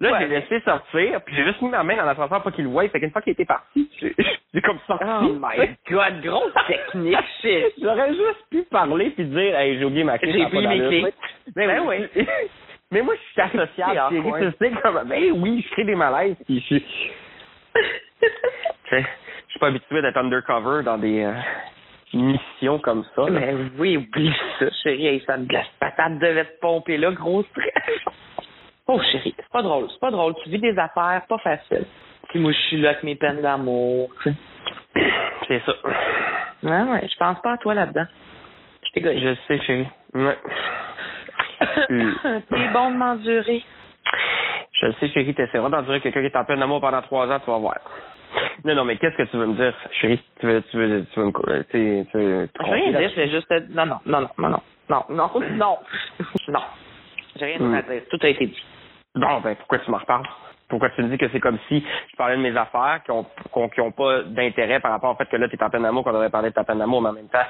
Là, Ouais. j'ai laissé sortir, puis j'ai juste mis ma main dans l'ascenseur pour qu'il le voie. Fait qu'une fois qu'il était parti, j'ai comme sorti. Oh my god, grosse technique, shit. J'aurais juste pu parler puis dire, hey, j'ai oublié ma clé. J'ai oublié mes clés. Mais Ben oui. Mais moi, je suis associable. Tu sais, comme, ben oui, je crée des malaises, puis je suis, tu je suis pas habitué d'être undercover dans des euh, missions comme ça. là. Mais oui, oublie ça, chérie. Ça me glace patate devait te pomper là, gros stress. Oh chérie, c'est pas drôle, c'est pas drôle. Tu vis des affaires pas faciles. Puis moi, je suis là avec mes peines d'amour. C'est ça. Ouais, ouais, je pense pas à toi là-dedans. Je t'égoïse. Je sais, chérie. Ouais. T'es bon de m'endurer. Je le sais, chérie, t'essaieras d'endurer quelqu'un qui est en plein amour pendant trois ans, tu vas voir. Non, non, mais qu'est-ce que tu veux me dire, chérie? Tu veux, tu veux, tu veux me, tu tu veux te rien dire, je vais juste te... Non, non, non, non, non, non, non, non, non, non. J'ai rien Hmm. à dire. Tout a été dit. Bon, ben, pourquoi tu m'en reparles? Pourquoi tu me dis que c'est comme si je parlais de mes affaires qui ont, qui ont pas d'intérêt par rapport au fait que là, t'es en peine d'amour, qu'on devrait parler de ta peine d'amour, mais en même temps,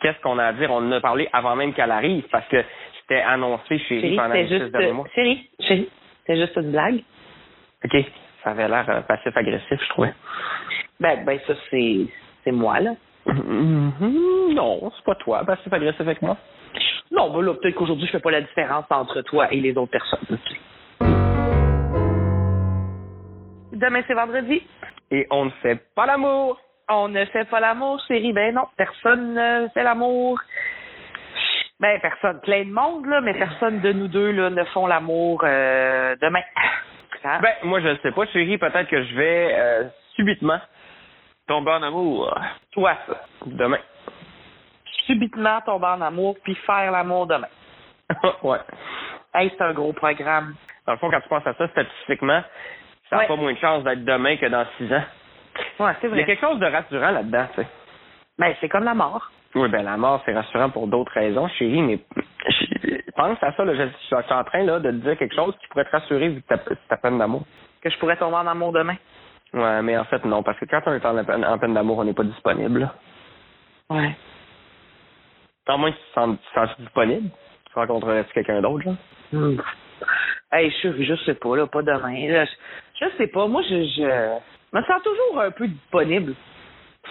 qu'est-ce qu'on a à dire? On en a parlé avant même qu'elle arrive, parce que c'était annoncé chérie Chérie, pendant les six derniers mois. Chérie, chérie, c'était juste une blague. OK. Ça avait l'air euh, passif-agressif, je trouvais. Ben, ben ça, c'est... C'est moi, là. Mhm, Non, c'est pas toi, passif-agressif avec moi. Non, ben là, peut-être qu'aujourd'hui, je fais pas la différence entre toi et les autres personnes. Demain, c'est vendredi. Et on ne fait pas l'amour. On ne fait pas l'amour, chérie. Ben non, personne ne fait l'amour. Ben, personne. Plein de monde, là, mais personne de nous deux, là, ne font l'amour euh, demain. Hein? Ben, moi, je ne sais pas, chérie. Peut-être que je vais euh, subitement tomber en amour. Toi, ça. Demain. Subitement tomber en amour, puis faire l'amour demain. ouais. Hey, c'est un gros programme. Dans le fond, quand tu penses à ça, statistiquement, ça n'a Ouais. pas moins de chances d'être demain que dans six ans. Ouais, c'est Il y a vrai. quelque chose de rassurant là-dedans, tu sais. Ben, c'est comme la mort. Oui, ben la mort, c'est rassurant pour d'autres raisons, chérie, mais je- pense à ça, là. Je, suis en train là, de te dire quelque chose qui pourrait te rassurer vu que ta peine d'amour. Que je pourrais tomber en amour demain. Ouais, mais en fait, non, parce que quand on est en, peine- en peine d'amour, on n'est pas disponible. Ouais. À moins que tu te sens, disponible. Tu rencontrerais-tu quelqu'un d'autre, genre? Hmm. Hey, je, je sais pas, là, pas demain. Là, je, je sais pas. Moi, je, je me sens toujours un peu disponible.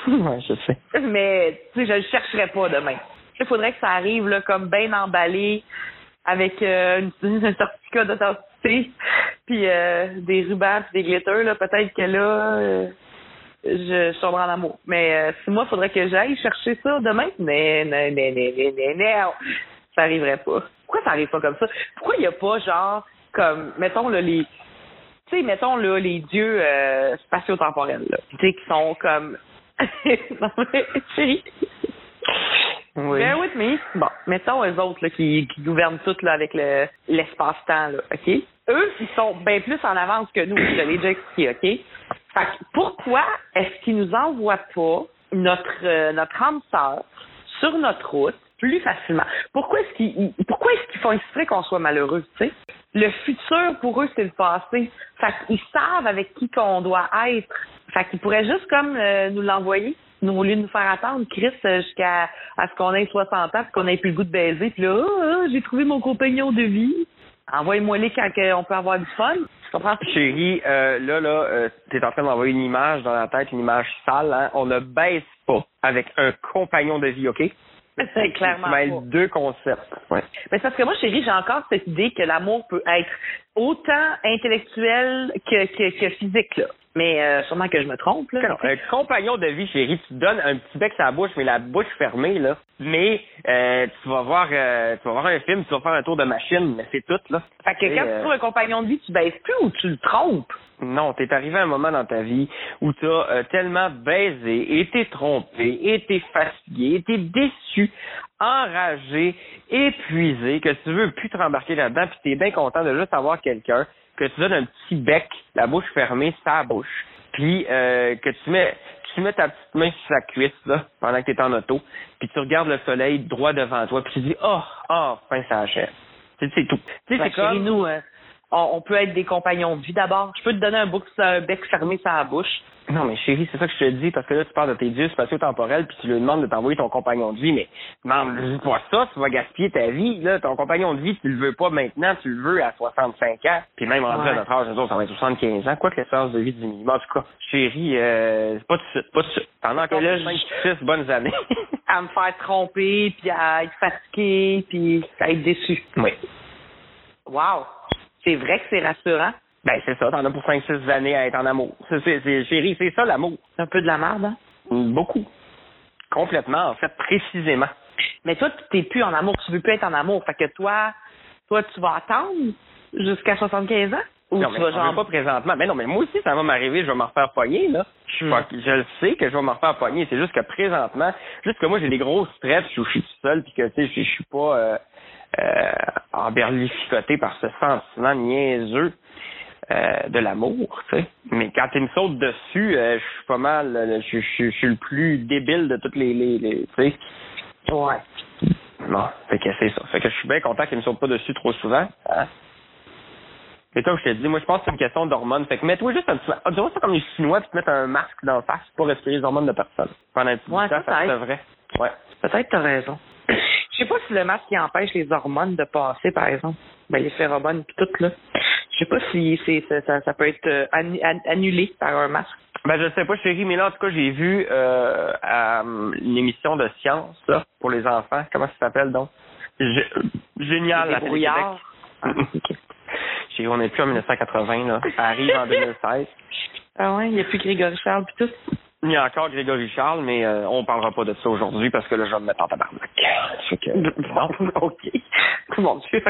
ouais, je sais. Mais, tu sais, je le chercherai pas demain. Il faudrait que ça arrive, là, comme bien emballé, avec euh, une, un certificat d'authenticité, puis euh, des rubans, puis des glitters, là. Peut-être que là, euh, je, tomberai en amour. Mais si moi, il faudrait que j'aille chercher ça demain, mais non, non, non, non, non, ça arriverait pas. Pourquoi ça arrive pas comme ça? Pourquoi il y a pas, genre, comme, mettons, là, les... Tu sais, mettons, là, les dieux euh, spatio-temporels, là. Tu sais, qui sont comme... non, mais, chérie... Oui. Bear with me. Bon, mettons eux autres là, qui, qui gouvernent tout là, avec le l'espace-temps, là, OK? Eux, ils sont bien plus en avance que nous, je l'ai déjà expliqué, OK? Fait que pourquoi est-ce qu'ils nous envoient pas notre euh, notre âme sœur sur notre route plus facilement? Pourquoi est-ce qu'ils ils- pourquoi est-ce qu'ils font exprès qu'on soit malheureux, tu sais? Le futur, pour eux, c'est le passé. Fait qu'ils savent avec qui qu'on doit être. Fait qu'ils pourraient juste comme euh, nous l'envoyer. Nous, au lieu de nous faire attendre, Chris, euh, jusqu'à à ce qu'on ait 60 ans, qu'on ait plus le goût de baiser, puis là, Ah, ah, j'ai trouvé mon compagnon de vie. Envoyez-moi les quand on peut avoir du fun. Tu comprends? Chérie, euh, là, là, euh, t'es en train d'envoyer une image dans la tête, une image sale, hein? On ne baisse pas avec un compagnon de vie, OK? C'est clairement Tu mêles deux concepts. Ouais. Mais parce que moi, chérie, j'ai encore cette idée que l'amour peut être autant intellectuel que, que, que physique, là. Mais euh, sûrement que je me trompe, là. Non, un compagnon de vie, chérie, tu te donnes un petit bec sur la bouche, mais la bouche fermée, là. Mais euh, tu vas voir euh, tu vas voir un film, tu vas faire un tour de machine, mais c'est tout, là. Fait que Et, quand euh, tu trouves un compagnon de vie, tu baisses plus ou tu le trompes? Non, t'es arrivé à un moment dans ta vie où t'as euh, tellement baisé, été trompé, été fatigué, été déçu, enragé, épuisé, que tu veux plus te rembarquer là-dedans, puis t'es bien content de juste avoir quelqu'un que tu donnes un petit bec, la bouche fermée, sa bouche, puis euh, que tu mets tu mets ta petite main sur sa cuisse là, pendant que t'es en auto, puis tu regardes le soleil droit devant toi, puis tu dis oh, oh, enfin ça achève. C'est c'est tout. Tu sais, c'est comme nous, euh, on, on peut être des compagnons de vie d'abord. Je peux te donner un, bouc- un bec fermé sur la bouche. Non, mais chérie, c'est ça que je te dis, parce que là, tu parles de tes dieux spatio-temporels, puis tu lui demandes de t'envoyer ton compagnon de vie, mais demande pas ça, tu vas gaspiller ta vie, là, ton compagnon de vie, tu le veux pas maintenant, tu le veux à 65 ans, puis même rendu Ouais. à notre âge, nous autres, ça va être 75 ans, quoi que l'espérance de vie diminue. En tout cas, chérie, euh, pas de suite, pas de suite. Là, 5, je- 6 bonnes années. À me faire tromper, puis à être fatigué, puis à être déçu. oui. Wow! C'est vrai que c'est rassurant. Ben, c'est ça, t'en as pour 5-6 années à être en amour. C'est, c'est, c'est- chérie, c'est ça l'amour. C'est un peu de la merde, hein? Beaucoup. Complètement, en fait, précisément. Mais toi, tu t'es plus en amour, tu veux plus être en amour. Fait que toi, toi, tu vas attendre jusqu'à 75 ans? Ou non, tu mais vas genre pas présentement. Mais non, mais moi aussi, ça va m'arriver, je vais me refaire pogner, là. Je, Hmm. Je le sais que je vais me refaire pogner. C'est juste que présentement, juste que moi, j'ai des gros stress, je suis tout seul, puis que, tu sais, je, je suis pas euh, euh, emberlificoté par ce sentiment niaiseux euh, de l'amour, tu sais. Mais quand il me saute dessus, euh, je suis pas mal, euh, je, je- je suis le plus débile de toutes les, les, les tu sais. Ouais. Bon, fait que c'est ça. Fait que je suis bien content qu'il me saute pas dessus trop souvent. Hein? Et comme je te dis, moi je pense que c'est une question d'hormones. Fait que mets-toi juste un petit ah, dis-moi ça comme les Chinois puis te mettre un masque dans le face pour respirer les hormones de personne. Pendant un petit Ouais, bout de temps, ça, devrait. Ouais. Peut-être t'as raison. Je sais pas si le masque il empêche les hormones de passer, par exemple. Ben, les phéromones pis tout, là. Je sais pas si c'est ça, ça, ça peut être euh, annu- an- annulé par un masque. Ben je sais pas chérie, mais là en tout cas j'ai vu euh, à, euh, une émission de science là, pour les enfants. Comment ça s'appelle donc? Gé- Génial la brouillards. Télé-Québec. Chérie, on n'est plus en 1980 là. Ça arrive en 2016. Ah ouais, il n'y a plus Grégory Charles puis tout. Il y a encore Grégory Charles, mais euh, on parlera pas de ça aujourd'hui parce que là, je vais me mettre en tabarnak. Fait que, Bon, ok. Mon Dieu,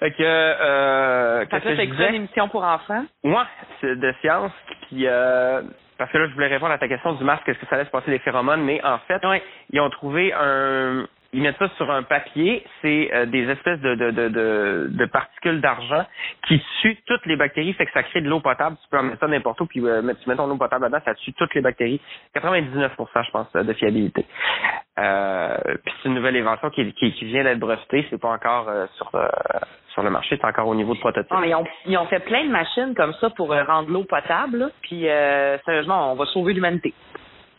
fait que, euh, Fait qu'est-ce que là, écouté disais? une émission pour enfants? Moi, c'est de science, puis euh, parce que là, je voulais répondre à ta question du masque, est-ce que ça laisse passer les phéromones, mais en fait, Oui. ils ont trouvé un ils mettent ça sur un papier, c'est euh, des espèces de, de, de, de, particules d'argent qui tuent toutes les bactéries, fait que ça crée de l'eau potable, tu peux en mettre ça n'importe où, puis euh, tu mets ton eau potable là-dedans, ça tue toutes les bactéries. 99% je pense de fiabilité. Euh, puis c'est une nouvelle invention qui, qui, qui vient d'être brevetée, c'est pas encore euh, sur, euh, sur le marché, c'est encore au niveau de prototype. Ils ont, ils ont fait plein de machines comme ça pour euh, rendre l'eau potable. là. Puis, euh, sérieusement, on va sauver l'humanité.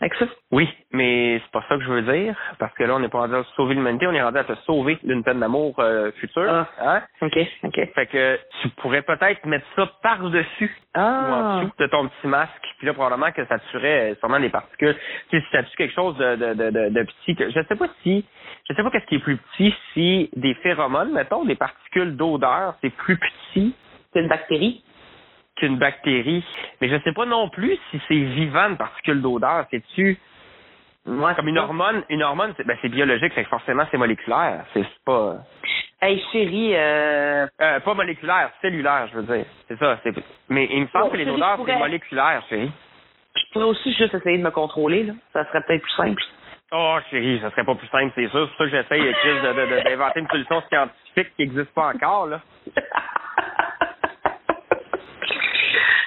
Avec ça? Oui, mais c'est pas ça que je veux dire, parce que là, on n'est pas rendu à sauver l'humanité, on est rendu à te sauver d'une peine d'amour euh, future. Ah. Hein? OK, OK. Fait que tu pourrais peut-être mettre ça par-dessus ou en Ah. dessous de ton petit masque, puis là, probablement que ça tuerait euh, sûrement des particules. Tu sais, si ça tue quelque chose de, de, de, de, de petit, que- je sais pas si, je sais pas qu'est-ce qui est plus petit, si des phéromones, mettons, des particules d'odeur, c'est plus petit C'est une bactérie? Qu'une bactérie. Mais je sais pas non plus si c'est vivant, une particule d'odeur. C'est-tu comme une hormone? Une hormone, c'est ben, c'est biologique, fait que forcément, c'est moléculaire. C'est pas... Hey, chérie, euh... Euh, pas moléculaire, cellulaire, je veux dire. C'est ça. Mais il me semble que les chérie, odeurs, pourrais- c'est moléculaire, chérie. je pourrais aussi juste essayer de me contrôler, là. Ça serait peut-être plus simple. Oh, chérie, ça serait pas plus simple, c'est sûr. C'est pour ça que j'essaye Chris, de- de- de- d'inventer une solution scientifique qui n'existe pas encore, là.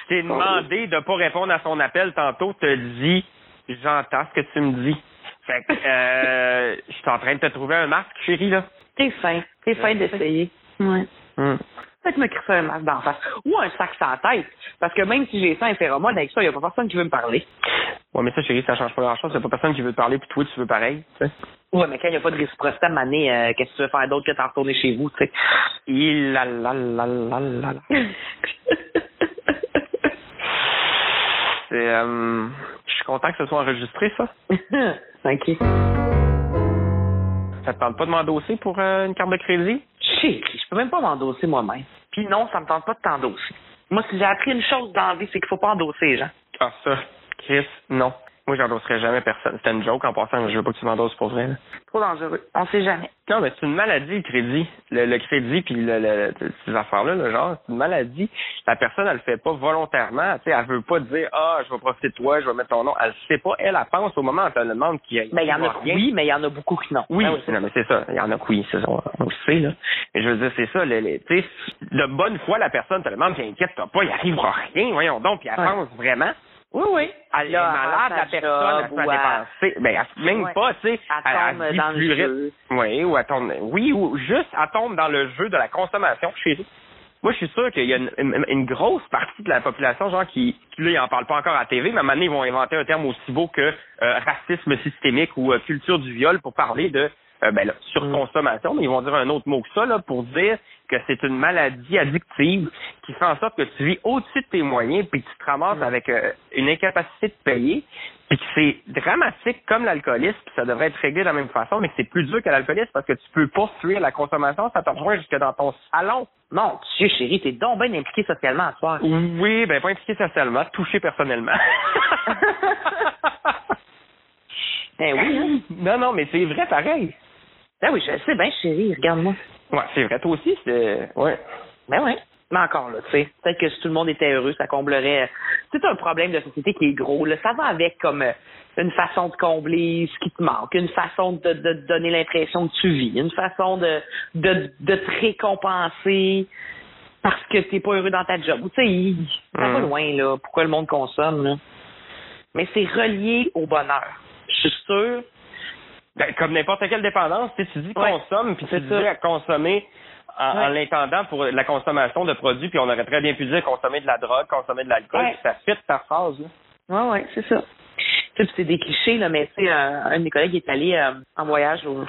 T'es demandé de pas répondre à son appel tantôt, te dit, j'entends ce que tu me dis. Fait que, euh, je suis en train de te trouver un masque, chérie, là. T'es fin. T'es fin d'essayer. Ouais. Hum. Peut-être me crisser un masque d'en face. Ou un sac sans tête. Parce que même si j'ai ça un phéromone avec ça, il n'y a pas personne qui veut me parler. Ouais, mais ça, chérie, ça change pas grand-chose. C'est pas personne qui veut te parler, puis toi, tu veux pareil, tu sais. Ouais, mais quand il n'y a pas de réciprocité à maner, euh, qu'est-ce que tu veux faire d'autre que t'en retourner chez vous, tu sais? Il la la la la la la. C'est, euh, je suis content que ce soit enregistré, ça. ok. Ça te tente pas de m'endosser pour euh, une carte de crédit? Chérie, je peux même pas m'endosser moi-même. Puis non, ça me tente pas de t'endosser. Moi, si j'ai appris une chose dans la vie, c'est qu'il faut pas endosser les gens. Ah, ça, Chris, non. Moi, j'endosserai jamais personne. C'était une joke en passant, mais je veux pas que tu m'endosses pour vrai. là. Trop dangereux. On sait jamais. Non, mais c'est une maladie, le crédit. Le, le crédit, puis le, le- ces affaires-là, le genre, c'est une maladie. La personne, elle le fait pas volontairement. Tu sais, elle veut pas dire, ah, je vais profiter de toi, je vais mettre ton nom. Elle le sait pas. Elle, elle pense au moment où elle le demande qu'il y a Mais il y en a rien. oui, mais il y en a beaucoup qui non. Oui, Ben c'est non, mais c'est ça. Il y en a que oui, c'est ça. On le sait, là. Mais je veux dire, c'est ça. Tu sais, de bonne foi, la personne te demande, puis inquiète-toi pas, il arrivera rien, voyons donc, puis elle Ouais. pense vraiment. Oui, oui. Elle est Là, malade, elle la personne, elle dépenser. Ben, elle- même Ouais. pas, tu sais. Elle tombe dans le jeu. Oui, ou elle tombe, oui, ou juste, elle tombe dans le jeu de la consommation chérie. Moi, je suis sûr qu'il y a une, une- une grosse partie de la population, genre, qui, là, ils en parlent pas encore à la TV, mais à un moment donné, ils vont inventer un terme aussi beau que euh, racisme systémique ou euh, culture du viol pour parler de euh, ben là, surconsommation, mais ils vont dire un autre mot que ça, là, pour dire que c'est une maladie addictive qui fait en sorte que tu vis au-dessus de tes moyens, puis que tu te ramasses avec euh, une incapacité de payer, puis que c'est dramatique comme l'alcoolisme, puis ça devrait être réglé de la même façon, mais que c'est plus dur que l'alcoolisme parce que tu peux pas fuir la consommation, ça te rejoint jusque dans ton salon. Mon Dieu, chérie, t'es donc bien impliquée socialement à soir. Oui, ben pas impliqué socialement, touché personnellement. Ben oui, hein? Non, non, mais c'est vrai pareil. Ben oui, je sais bien, chérie, regarde-moi. Ouais, c'est vrai, toi aussi, c'est... Ouais. Ben oui. Mais encore là, tu sais, peut-être que si tout le monde était heureux, ça comblerait. C'est un problème de société qui est gros. Là. Ça va avec comme euh, une façon de combler ce qui te manque, une façon de, de donner l'impression que tu vis, une façon de, de, de te récompenser parce que t'es pas heureux dans ta job. Tu sais, ça va Mm. loin, là. Pourquoi le monde consomme, là? Mais c'est relié au bonheur. Je suis sûre. Ben, comme n'importe quelle dépendance, tu tu dis consomme, puis tu dis à consommer en, l'intendant pour la consommation de produits, puis on aurait très bien pu dire consommer de la drogue, consommer de l'alcool, Ouais. ça fit ta phrase. Là. Ouais, ouais, c'est ça. Tu c'est des clichés, là, mais tu sais, un, un de mes collègues est allé euh, en voyage au,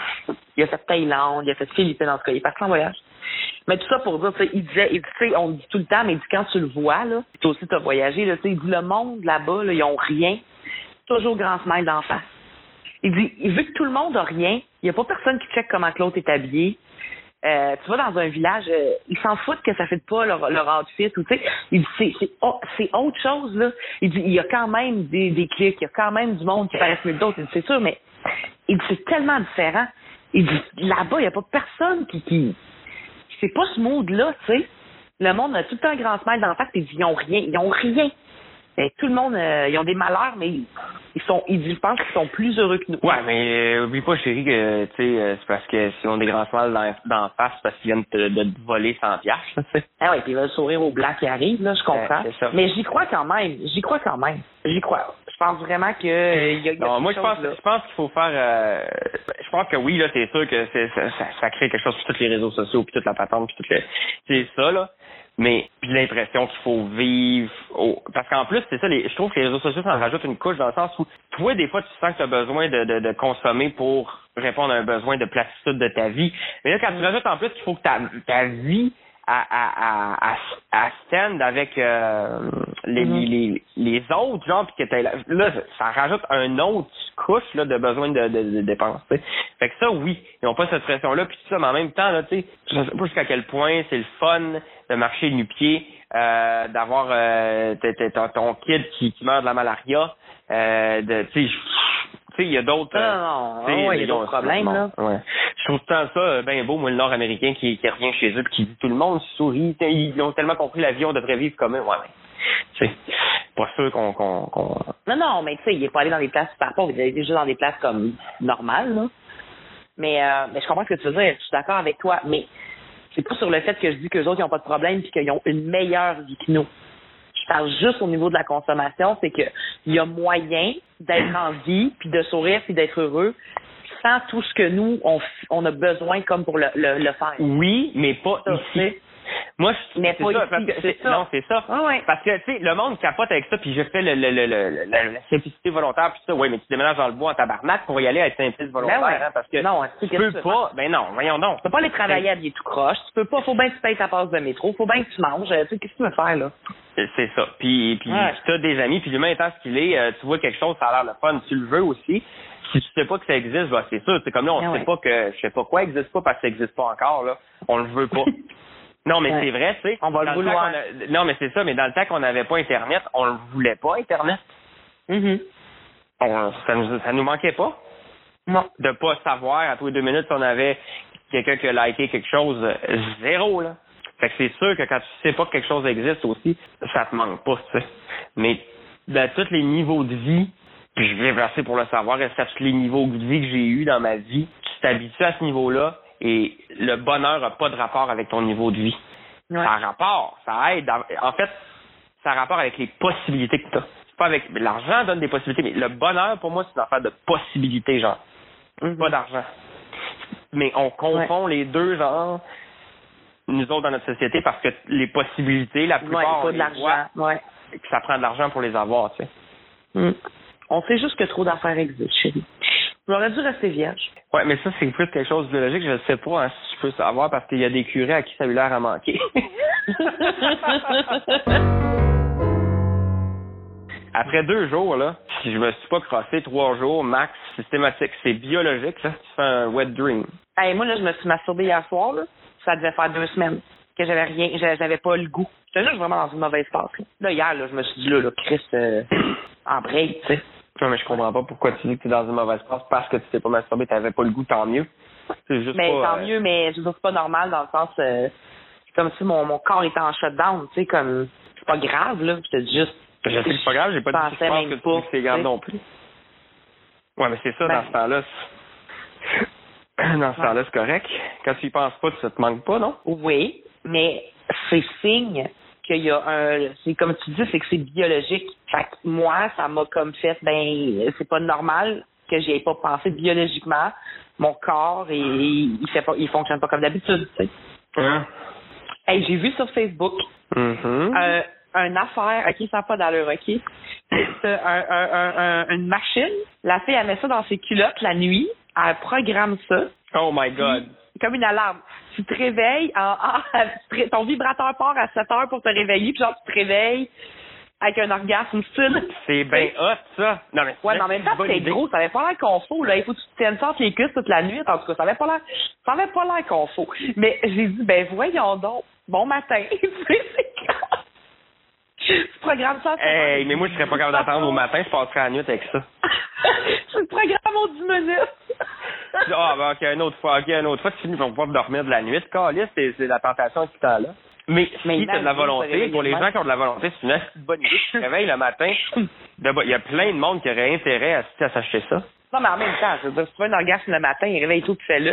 il a fait Thaïlande, il a fait Philippines, en tout cas, il est parti en voyage. Mais tout ça pour dire, tu sais, il disait, il dit, tu on le dit tout le temps, mais il dit quand tu le vois, là, toi aussi t'as voyagé, là, tu sais, il dit le monde là-bas, là, ils ont rien. Toujours grand smile d'en face. Il dit, vu que tout le monde a rien, il n'y a pas personne qui check comment l'autre est habillé. euh, tu vas dans un village, euh, ils s'en foutent que ça fait pas leur, leur outfit ou tu sais, il dit c'est autre chose là. Il dit il y a quand même des clics, il y a quand même du monde qui paraissent mieux que d'autres. Il dit c'est sûr, mais il dit c'est tellement différent. Il dit là-bas il y a pas personne qui qui c'est pas ce mood là, tu sais. Le monde a tout le temps un grand smile dans la face, et ils ont rien, ils ont rien. Et tout le monde, euh, ils ont des malheurs, mais ils sont, ils, je pense qu'ils sont plus heureux que nous. Ouais, mais euh, oublie pas, chérie, que tu sais, euh, c'est parce que si on a des grands smiles dans, dans face, c'est parce qu'ils viennent te, de te voler 100 piastres, tu sais. Ah ouais, puis ils veulent sourire au blanc qui arrive, là, je comprends. c'est ça. mais j'y crois quand même. J'y crois quand même. J'y crois. Je pense vraiment que euh, y a, y a Non, moi je pense, je pense qu'il faut faire. euh, je pense que oui là, c'est sûr que ça, ça crée quelque chose sur tous les réseaux sociaux puis toute la patente puis tout le, c'est ça là. Mais puis l'impression qu'il faut vivre, au- parce qu'en plus c'est ça, les, je trouve que les réseaux sociaux ça en rajoute une couche dans le sens où toi des fois tu sens que tu as besoin de, de, de consommer pour répondre à un besoin de platitude de ta vie. Mais là quand tu rajoutes en plus qu'il faut que ta, ta vie à, à, à, à, à stand avec euh, les, Mhm. les, les autres, genre, puis que la- là, ça rajoute un autre couche là, de besoin de, de, de dépenses. Fait que ça, oui, ils n'ont pas cette pression-là, puis tout ça, mais en même temps, là, tu sais, je sais pas jusqu'à quel point c'est le fun de marcher nu-pied, euh, d'avoir euh, ton, ton kid qui, qui meurt de la malaria, euh, de, tu sais, tu sais, il y a d'autres. Non, euh, non, ouais, il y a d'autres problèmes, là. Ouais. Je trouve tant ça euh, ben beau, moi, le Nord-Américain qui, qui revient chez eux qui dit tout le monde sourit, ils ont tellement compris la vie, on devrait vivre comme eux. Ouais, mais, tu sais, pas sûr qu'on, qu'on... Non, non, mais tu sais, il est pas allé dans des places super pauvres, il est déjà dans des places comme normales, là. Mais, euh, mais je comprends ce que tu veux dire, je suis d'accord avec toi, mais c'est pas sur le fait que je dis qu'eux autres, ils ont pas de problème puis qu'ils ont une meilleure vie que nous. Je parle juste au niveau de la consommation, c'est que il y a moyen d'être en vie, puis de sourire, puis d'être heureux, sans tout ce que nous, on, on a besoin comme pour le, le, le faire. Oui, mais pas ici. Moi, je, Mais c'est pas ça, parce que c'est c'est- ça. Non, c'est ça. Ah ouais. Parce que, tu sais, le monde capote avec ça, puis je fais le, le, le, le- la, la simplicité volontaire, puis ça, ouais, mais tu déménages dans le bois en tabarnak pour y aller à être simpliste volontaire, Ben ouais. hein, parce que Non, tu peux que pas, ben non, voyons donc. Tu peux pas aller travailler habillé tout croche. Tu peux pas, faut bien que tu payes ta passe de métro. Faut bien que tu manges. Euh, Tu sais, qu'est-ce que tu veux faire, là? C'est ça. Puis, puis Ouais. tu as des amis, puis l'humain étant ce qu'il est, euh, tu vois quelque chose, ça a l'air le fun, tu le veux aussi. Si tu sais pas que ça existe, bah c'est sûr. C'est comme là, on Ah sait ouais. pas que je sais pas quoi existe pas parce que ça existe pas encore, là. On le veut pas. non, mais Ouais. c'est vrai, tu sais. On va le vouloir. a- Non, mais c'est ça, mais dans le temps qu'on n'avait pas Internet, on le voulait pas, Internet. Mhm. On, ça, nous, ça nous manquait pas. Non. De pas savoir à tous les deux minutes si on avait quelqu'un qui a liké quelque chose, euh, zéro, là. Fait que c'est sûr que quand tu sais pas que quelque chose existe aussi, ça te manque pas, tu sais. Mais dans tous les niveaux de vie, puis je viens passer pour le savoir, est-ce qu'à tous les niveaux de vie que j'ai eu dans ma vie, tu t'habitues à ce niveau-là et le bonheur a pas de rapport avec ton niveau de vie. Ouais. Ça a rapport, ça aide. à- En fait, ça a rapport avec les possibilités que tu as. Pas avec l'argent donne des possibilités, mais le bonheur pour moi c'est une affaire de possibilités, genre Mhm. pas d'argent. Mais on confond les deux genres, nous autres dans notre société, parce que les possibilités, la Ouais, plupart, on de l'argent. Ouais. ça prend de l'argent pour les avoir, tu sais. Mm. On sait juste que trop d'affaires existent, chérie. J'aurais dû rester vierge. Ouais, mais ça, c'est plus quelque chose de biologique, je ne sais pas hein, si je peux savoir, parce qu'il y a des curés à qui ça a eu l'air à manquer. Après deux jours, là, si je me suis pas crossé trois jours, max, systématique, c'est biologique, ça, tu fais un wet dream. hey, moi, là, je me suis masturbée hier soir, là. Ça devait faire deux semaines que j'avais rien, j'a- j'avais pas le goût. J'étais juste vraiment dans une mauvaise passe, là. Là, hier, là, je me suis dit, là, là, Chris, euh, en break, tu sais. Ouais, mais je comprends pas pourquoi tu dis que tu es dans une mauvaise passe parce que tu t'es pas masturbé, t'avais pas le goût, tant mieux. C'est juste Mais pas, tant euh, mieux, mais je veux dire, c'est pas normal dans le sens, euh, c'est comme si mon, mon corps était en shutdown, tu sais, comme, c'est pas grave, là. Je te dis juste, Je sais que c'est pas grave, j'ai pas dit que que tu pas, dis que c'est grave non plus. Ouais, mais c'est ça, Ben. dans ce temps-là. Dans ce Ouais. temps-là, c'est correct. Quand tu y penses pas, ça te manque pas, non? Oui, mais c'est signe qu'il y a un. C'est comme tu dis, c'est que c'est biologique. Fait que moi, ça m'a comme fait, ben, c'est pas normal que j'y ai pas pensé biologiquement. Mon corps, et il fait pas, il fonctionne pas comme d'habitude. tu sais. Hein? Hey, j'ai vu sur Facebook Mhm. un, une affaire, ok, ça n'a pas d'allure, ok? C'est un, un, un- un- une machine. La fille, elle met ça dans ses culottes la nuit. Elle programme ça. Oh my god. Comme une alarme. Tu te réveilles, en, en- ton vibrateur part à 7 heures pour te réveiller, puis genre tu te réveilles avec un orgasme style. C'est bien hot, ça. Non, mais, Ouais, mais en même temps, idée. gros, ça avait pas l'air confort, là. Il faut que tu te tiennes ça entre les cuisses toute la nuit. En tout cas, ça avait pas l'air, ça avait pas l'air confort. Mais j'ai dit, ben, voyons donc. Bon matin. Tu c'est programmes ça. Hey, mais moi, je serais pas capable d'attendre au matin, je passerais la nuit avec ça. C'est le programme aux 10 minutes. Ah, ben, ok, une autre fois, ok, une autre fois, tu finis par pas dormir de la nuit. Calice, c'est, c'est la tentation qui temps là. Mais, Mais si t'as de la volonté, pour les gens qui ont de la volonté, c'est une bonne idée. Tu te réveilles le matin, il y a plein de monde qui aurait intérêt à, à s'acheter ça. Non, mais en même temps, je veux dire, si tu veux un orgasme le matin, il réveille tout, tu fais là.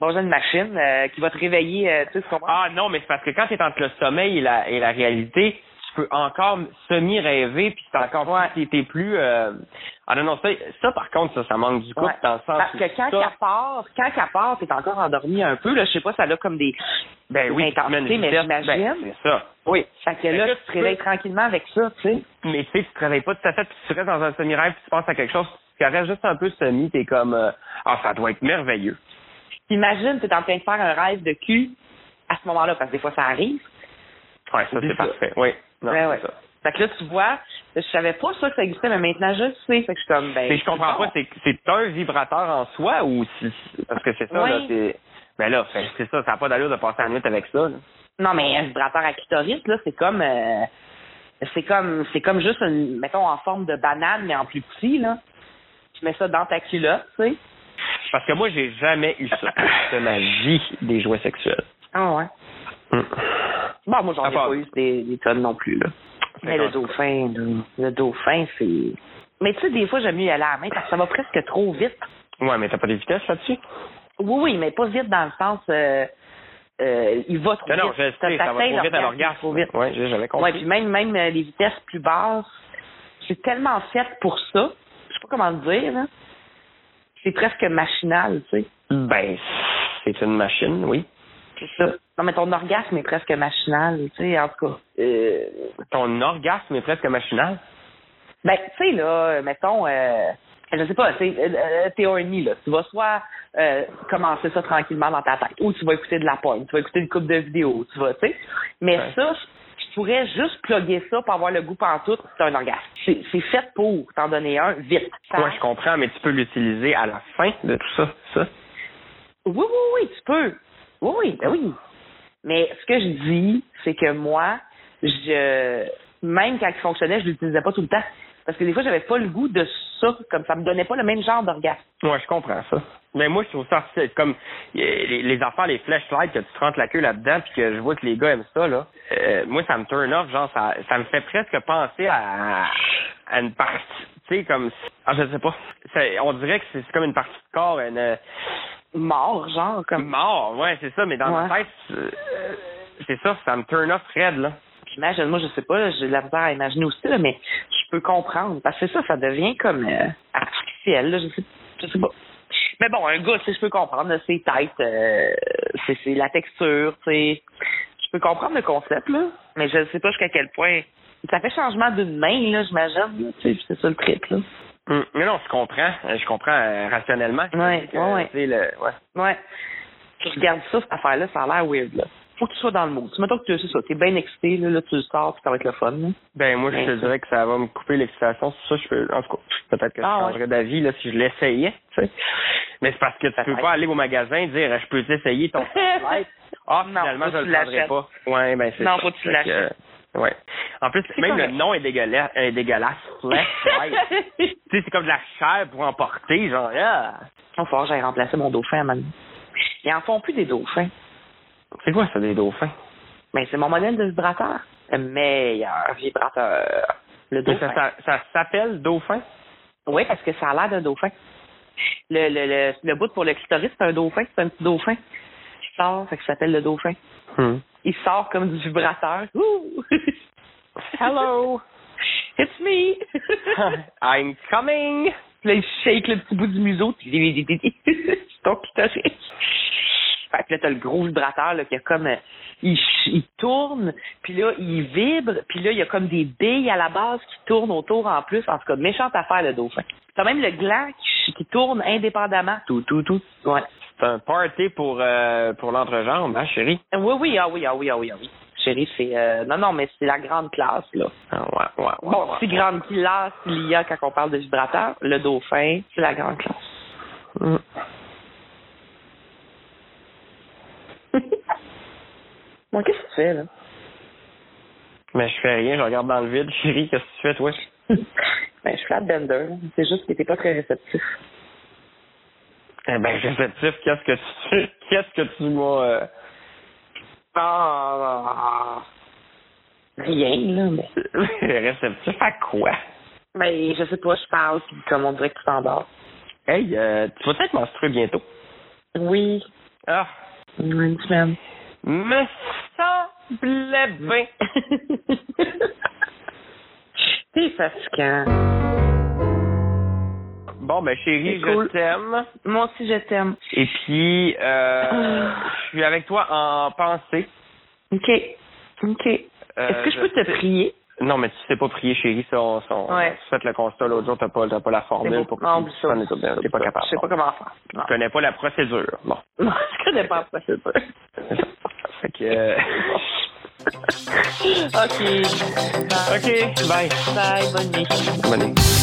Pas besoin d'une machine euh, qui va te réveiller, euh, tu sais, tu comprends? Ah non, mais c'est parce que quand t'es entre le sommeil et la, et la réalité, tu peux encore semi-rêver, puis c'est encore Ouais. t'es, t'es plus... Euh... Ah non, non, ça, ça, par contre, ça, ça manque du couple Ouais. dans le sens Parce que quand ça- qu'elle part, quand qu'elle part, t'es encore endormi un peu, là, je sais pas, ça a comme des, ben oui, mais vitesse, j'imagine. ben, c'est ça. Oui. Fait que là, que tu te réveilles peux- tranquillement avec ça, tu sais. Mais tu sais, tu te réveilles pas tout à fait, puis tu restes dans un semi-rêve, puis tu penses à quelque chose, tu restes juste un peu semi, t'es comme, euh, ah, ça doit être merveilleux. Imagine, t'es en train de faire un rêve de cul à ce moment-là, parce que des fois, ça arrive. Ouais, ça, C'est parfait. Oui. Non, Ouais, c'est ouais. ça. Fait que là, tu vois, je savais pas ça que ça existait, mais maintenant, je le sais. Fait que je suis comme, ben. Mais je comprends bon. pas, c'est, c'est un vibrateur en soi ou si, parce que c'est ça, Oui. là, c'est, ben là, c'est ça, ça n'a pas d'allure de passer la nuit avec ça, là. Non, mais un vibrateur à clitoris, là, c'est comme, euh, c'est comme, c'est comme juste une, mettons, en forme de banane, mais en plus petit, là. Tu mets ça dans ta culotte, tu sais. Parce que moi, j'ai jamais eu ça de ma vie des jouets sexuels. Ah ouais. Hum. Bon, moi, j'en ai pas eu des, des tonnes non plus, là. Mais le dauphin, là, le dauphin, c'est... Mais tu sais, des fois, j'aime mieux y aller à la main parce que ça va presque trop vite. Ouais, mais t'as pas de vitesse là-dessus? Oui, oui, mais pas vite dans le sens... Euh, euh, il va trop Non, non, vite. je sais, ça va trop vite à l'orgasme vite. Ouais, j'ai- j'avais Ouais, compris. puis même, même euh, les vitesses plus basses, c'est tellement fait pour ça. Je sais pas comment le dire, là. C'est presque machinal, tu sais. Ben, c'est une machine, oui. C'est ça. Non, mais ton orgasme est presque machinal, tu sais, en tout cas. Euh, Ton orgasme est presque machinal? Ben, tu sais, là, mettons, euh, je sais pas, tu sais, euh, euh, t'es horny, là. Tu vas soit euh, commencer ça tranquillement dans ta tête, ou tu vas écouter de la porn, tu vas écouter une coupe de vidéos, tu vas, tu sais. Mais Ouais. ça, tu pourrais juste plugger ça pour avoir le goût pantoute, c'est un orgasme. C'est c'est fait pour t'en donner un vite. Ça- Ouais, je comprends, mais tu peux l'utiliser à la fin de tout ça, ça? Oui, oui, oui, tu peux. Oui, oui, ben oui. Mais ce que je dis, c'est que moi, je même quand il fonctionnait, je l'utilisais pas tout le temps. Parce que des fois, j'avais pas le goût de ça, comme ça me donnait pas le même genre d'orgasme. Ouais, je comprends ça. Mais moi, je trouve ça c'est comme les, les affaires, les flashlights, que tu te rentres la queue là-dedans, puis que je vois que les gars aiment ça, là. euh, moi, ça me turn off, genre, ça, ça me fait presque penser à, une partie, tu sais, comme, ah, je sais pas. On dirait que c'est comme une partie de corps, une, Mort, genre, comme. mort, ouais, c'est ça, mais dans Ouais. ma tête, euh, c'est ça, ça me turn off raide, là. Puis imagine, moi, je sais pas, là, j'ai de la misère à imaginer aussi, là, mais je peux comprendre. Parce que ça, ça devient comme euh, artificiel, là, je sais, je sais pas. Mais bon, un gars, tu sais, je peux comprendre, là, c'est tête, euh, c'est c'est la texture, tu sais. Je peux comprendre le concept, là, mais je sais pas jusqu'à quel point. Ça fait changement d'une main, là, j'imagine, là, tu sais, c'est ça le trip, là. Hum, Mais non, je comprends, euh, je comprends euh, rationnellement. Ouais, Que, ouais, ouais. tu regardes ça, cette affaire-là, ça a l'air weird, là. Faut que tu sois dans le mood. Tu mettons que tu c'est ça, t'es bien excité, là, là, tu le sors, puis ça va être le fun, là. Ben moi je te dirais que ça va me couper l'excitation, c'est ça je peux en tout cas peut-être que je Ah, ouais. changerais d'avis là si je l'essayais, tu sais. Mais c'est parce que tu peux pas aller au magasin et dire je peux essayer ton. Ah Non, finalement faut je le prendrai pas. Ouais ben c'est Non, ça. faut que tu l'achètes. Ouais. En plus même correct. le nom est dégueulasse, est dégueulasse. Tu sais c'est comme de la chair pour emporter genre ah. Il va falloir que j'aille remplacer mon dauphin, man. Ils en font plus des dauphins. C'est quoi ça des dauphins? Mais c'est mon modèle de vibrateur. Le meilleur vibrateur. Le dauphin. ça, s'appelle dauphin? Oui, parce que ça a l'air d'un dauphin. Le, le, le, le bout pour le clitoris, c'est un dauphin, c'est un petit dauphin. Il sort, fait que ça s'appelle le dauphin. Hmm. Il sort comme du vibrateur. Ouh! Hello It's me! I'm coming Puis là, il shake le petit bout du museau. C'est ton clitoris. Fait que là, t'as le gros vibrateur là, qui a comme... euh, il, tourne, puis là, il vibre, puis là, il y a comme des billes à la base qui tournent autour en plus. En tout cas, méchante affaire, le dauphin. T'as même le gland qui, qui tourne indépendamment. Tout, tout, tout. Ouais. C'est un party pour euh, pour l'entrejambe, hein chérie? Oui, oui, ah oui, ah oui, ah oui, ah oui. chérie, c'est... euh, non, non, mais c'est la grande classe, là. Ah, ouais, ouais, ouais, Bon, si grande classe il y a quand on parle de vibrateur, le dauphin, c'est la grande classe. Mm. bon, qu'est-ce que tu fais, là? Mais je fais rien, je regarde dans le vide. Chérie, qu'est-ce que tu fais, toi? ben, je flatte Bender. C'est juste qu'il était pas très réceptif. Eh ben, réceptif, qu'est-ce que tu qu'est-ce que tu m'as euh, Ah, rien, là, mais... réceptif à quoi? Ben, je sais pas, je parle, puis comme on dirait que tu t'endors. Hey, euh, tu vas peut-être menstruer bientôt. Oui, Ah, une semaine. me semblait bien. C'est fatigant. Bon, ben chérie, cool. je t'aime. Moi aussi, je t'aime. Et puis, euh, je suis avec toi en pensée. OK. OK. Euh, Est-ce que je peux te prier? Non, mais tu sais pas prier, chérie. Ça, on, ça, on Ouais. a fait le constat l'autre jour. T'as pas, pas la formule pour que Non, tu ça. les autres. T'es pas capable. Je sais pas comment faire. Non. Tu connais pas la procédure. Bon. Non, je connais pas la procédure. Fait que... euh, OK. Bye. OK, bye. Bye, bonne nuit. Bonne nuit.